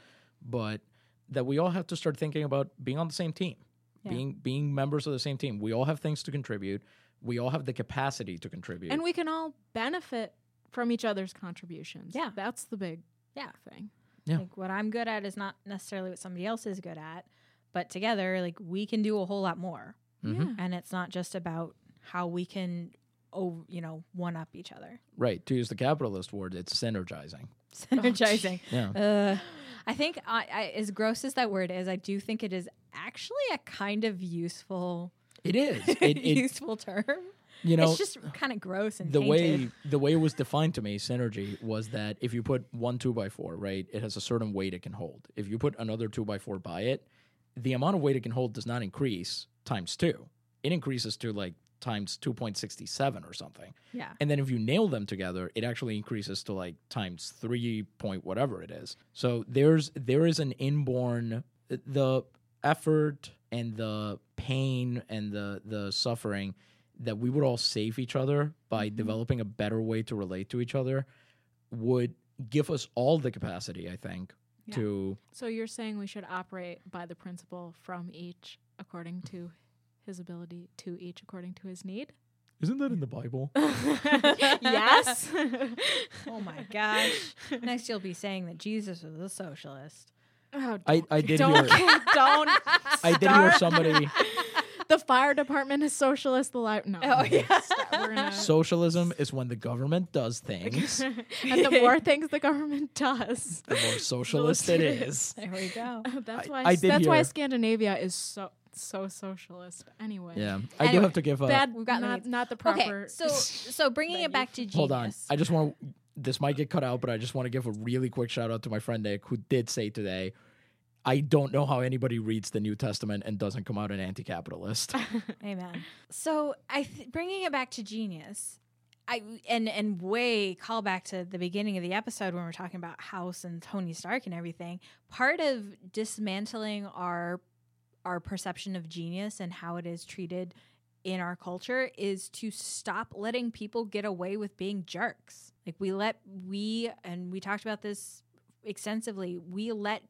[SPEAKER 2] but that we all have to start thinking about being on the same team,
[SPEAKER 3] Yeah.
[SPEAKER 2] being being members of the same team. We all have things to contribute. We all have the capacity to contribute.
[SPEAKER 1] And we can all benefit from each other's contributions.
[SPEAKER 3] Yeah.
[SPEAKER 1] that's the big
[SPEAKER 3] Yeah.
[SPEAKER 1] thing.
[SPEAKER 2] Yeah.
[SPEAKER 3] Like what I'm good at is not necessarily what somebody else is good at, but together, like we can do a whole lot more.
[SPEAKER 2] Mhm.
[SPEAKER 1] Yeah.
[SPEAKER 3] And it's not just about how we can, oh, you know, one up each other.
[SPEAKER 2] right to use the capitalist word, it's synergizing.
[SPEAKER 3] Synergizing.
[SPEAKER 2] Yeah.
[SPEAKER 3] Uh, I think, I, I, as gross as that word is, I do think it is actually a kind of useful,
[SPEAKER 2] It is. It, it
[SPEAKER 3] useful term.
[SPEAKER 2] You know
[SPEAKER 3] it's just kind of gross and
[SPEAKER 2] the way the way it was defined to me synergy was that if you put one two by four right it has a certain weight it can hold. If you put another two by four by it the amount of weight it can hold does not increase times two. It increases to like times 2.67 or something.
[SPEAKER 3] Yeah.
[SPEAKER 2] and then if you nail them together it actually increases to like times 3 point whatever it is. So there's there is an inborn the effort and the pain and the the suffering that we would all save each other by mm-hmm. developing a better way to relate to each other would give us all the capacity i think
[SPEAKER 3] Yeah.
[SPEAKER 2] to
[SPEAKER 1] So you're saying we should operate by the principle from each according to his ability to each according to his need?
[SPEAKER 2] isn't that in the bible
[SPEAKER 1] yes.
[SPEAKER 3] Oh my gosh. Next, you'll be saying that Jesus was a socialist.
[SPEAKER 1] Oh,
[SPEAKER 2] I,
[SPEAKER 1] don't-
[SPEAKER 2] I did
[SPEAKER 1] don't
[SPEAKER 2] hear
[SPEAKER 1] don't.
[SPEAKER 2] I did hear somebody
[SPEAKER 1] The fire department is socialist. The li- no.
[SPEAKER 3] Oh, yeah.
[SPEAKER 1] Gonna.
[SPEAKER 2] socialism is when the government does things
[SPEAKER 1] and the more things the government does,
[SPEAKER 2] the more socialist it is
[SPEAKER 3] There we go.
[SPEAKER 1] that's
[SPEAKER 2] I-
[SPEAKER 1] why
[SPEAKER 2] I did
[SPEAKER 1] that's why Scandinavia is so so socialist. Anyway.
[SPEAKER 2] yeah i do have to give a
[SPEAKER 1] Bad.
[SPEAKER 3] We've got
[SPEAKER 1] not not the proper.
[SPEAKER 3] Okay, so so bringing it back to genius.
[SPEAKER 2] Hold on. I just want. This might get cut out, but I just want to give a really quick shout out to my friend Nick, who did say today, I don't know how anybody reads the New Testament and doesn't come out an anti-capitalist.
[SPEAKER 3] Amen. So I th- bringing it back to genius. I and and way call back to the beginning of the episode when we're talking about House and Tony Stark and everything. Part of dismantling our our perception of genius and how it is treated in our culture is to stop letting people get away with being jerks. Like we let we and we talked about this extensively. We let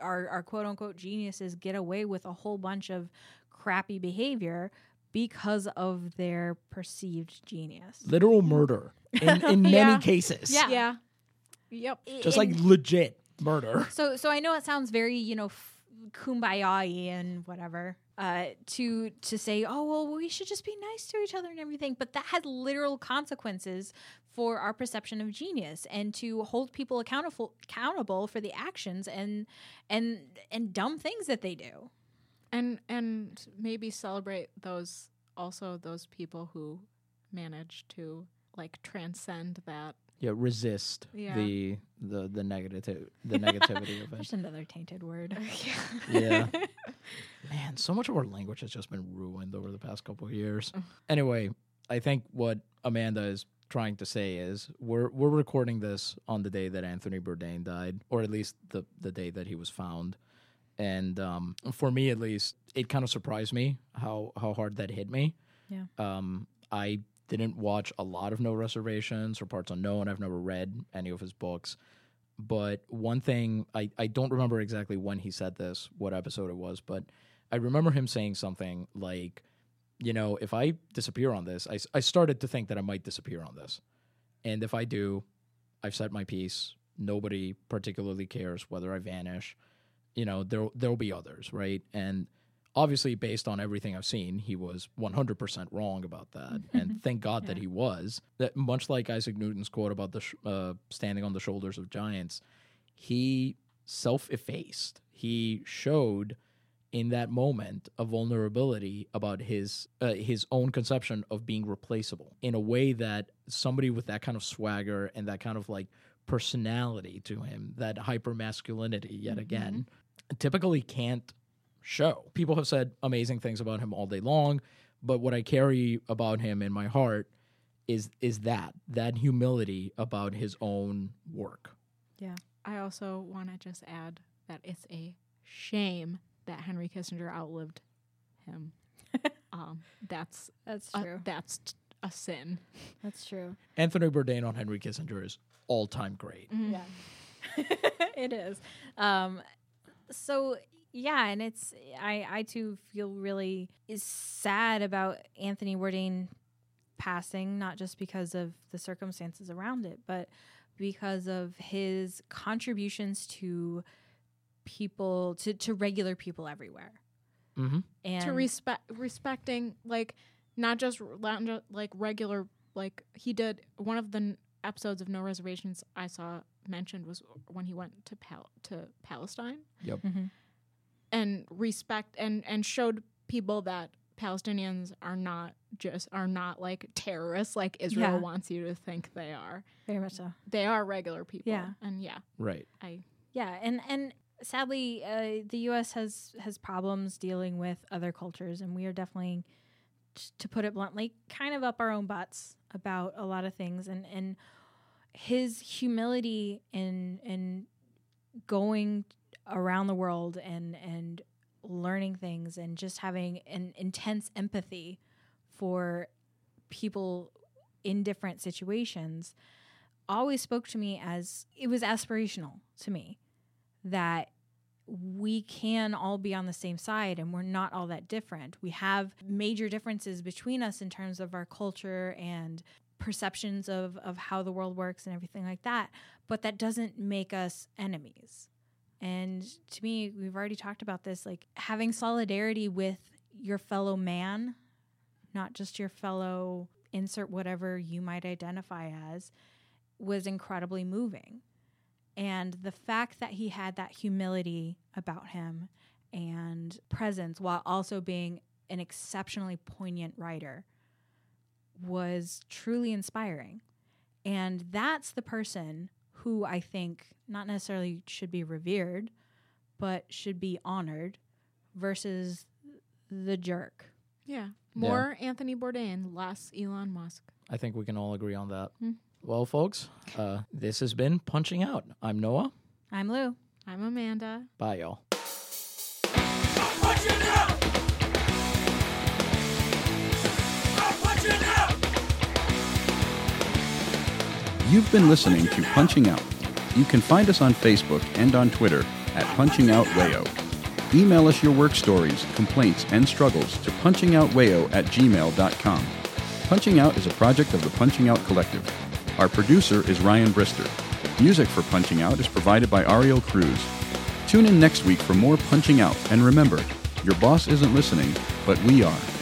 [SPEAKER 3] our our quote unquote geniuses get away with a whole bunch of crappy behavior because of their perceived genius.
[SPEAKER 2] Literal murder in, in many
[SPEAKER 1] Yeah.
[SPEAKER 2] cases.
[SPEAKER 3] Yeah.
[SPEAKER 1] Yeah. Yep.
[SPEAKER 2] Just like legit murder.
[SPEAKER 3] So so I know it sounds very you know f- kumbaya and whatever uh, to to say oh well we should just be nice to each other and everything, but that has literal consequences for our perception of genius and to hold people accountable accountable for the actions and and and dumb things that they do.
[SPEAKER 1] and and maybe celebrate those also those people who manage to like transcend that
[SPEAKER 2] Yeah, resist
[SPEAKER 1] Yeah.
[SPEAKER 2] the the the negative the negativity of it.
[SPEAKER 3] There's another tainted word.
[SPEAKER 2] Yeah. Man, so much of our language has just been ruined over the past couple of years. Anyway, I think what Amanda is trying to say is we're we're recording this on the day that Anthony Bourdain died, or at least the the day that he was found. And um, for me, at least, it kind of surprised me how how hard that hit me.
[SPEAKER 3] Yeah.
[SPEAKER 2] Um, I didn't watch a lot of No Reservations or Parts Unknown. I've never read any of his books. But one thing, I, I don't remember exactly when he said this, what episode it was, but I remember him saying something like, you know, if I disappear on this, I, I started to think that I might disappear on this. And if I do, I've said my piece. Nobody particularly cares whether I vanish. You know, there there'll be others, right? And obviously, based on everything I've seen, he was 100% wrong about that. and thank God that he was. That much like Isaac Newton's quote about the sh- uh, standing on the shoulders of giants, he self-effaced. He showed in that moment a vulnerability about his uh, his own conception of being replaceable in a way that somebody with that kind of swagger and that kind of like personality to him, that hyper masculinity yet again, typically can't show. People have said amazing things about him all day long, but what I carry about him in my heart is is that that humility about his own work.
[SPEAKER 3] Yeah.
[SPEAKER 1] I also want to just add that it's a shame that Henry Kissinger outlived him. um, that's
[SPEAKER 3] That's
[SPEAKER 1] a,
[SPEAKER 3] true.
[SPEAKER 1] that's t- a sin.
[SPEAKER 3] That's true.
[SPEAKER 2] Anthony Bourdain on Henry Kissinger is all time great.
[SPEAKER 3] Yeah. it is. Um so yeah, and it's I I too feel really is sad about Anthony Bourdain passing not just because of the circumstances around it, but because of his contributions to people to to regular people everywhere.
[SPEAKER 2] Mm-hmm.
[SPEAKER 3] And
[SPEAKER 1] to respect respecting like not just r- not ju- like regular like he did one of the n- episodes of No Reservations I saw mentioned was when he went to Pal- to Palestine
[SPEAKER 2] Yep.
[SPEAKER 3] Mhm.
[SPEAKER 1] and respect and and showed people that Palestinians are not just are not like terrorists like Israel
[SPEAKER 3] Yeah.
[SPEAKER 1] wants you to think they are.
[SPEAKER 3] very much so.
[SPEAKER 1] They are regular people.
[SPEAKER 3] Yeah.
[SPEAKER 1] And yeah,
[SPEAKER 2] Right.
[SPEAKER 1] I
[SPEAKER 3] Yeah, and and sadly, uh, the U.S. has has problems dealing with other cultures, and we are definitely, to put it bluntly, kind of up our own butts about a lot of things. And and his humility in in going around the world and and learning things and just having an intense empathy for people in different situations always spoke to me as it was aspirational to me that we can all be on the same side and we're not all that different. We have major differences between us in terms of our culture and perceptions of, of how the world works and everything like that, but that doesn't make us enemies. And to me, we've already talked about this like having solidarity with your fellow man, not just your fellow insert whatever you might identify as, was incredibly moving. And the fact that he had that humility about him and presence while also being an exceptionally poignant writer was truly inspiring. And that's the person who I think not necessarily should be revered, but should be honored versus the jerk.
[SPEAKER 1] yeah. More Anthony Bourdain, less Elon Musk.
[SPEAKER 2] I think we can all agree on that.
[SPEAKER 1] Hmm.
[SPEAKER 2] Well, folks, uh, this has been Punching Out. I'm Noah.
[SPEAKER 3] I'm Lou.
[SPEAKER 1] I'm Amanda.
[SPEAKER 2] Bye, y'all.
[SPEAKER 6] You've been listening to Punching Out. You can find us on Facebook and on Twitter at Punching Out Wayo. Email us your work stories, complaints, and struggles to punchingoutwayo at gmail.com. Punching Out is a project of the Punching Out Collective. Our producer is Ryan Brister. Music for Punching Out is provided by Ariel Cruz. Tune in next week for more Punching Out, and remember, your boss isn't listening, but we are.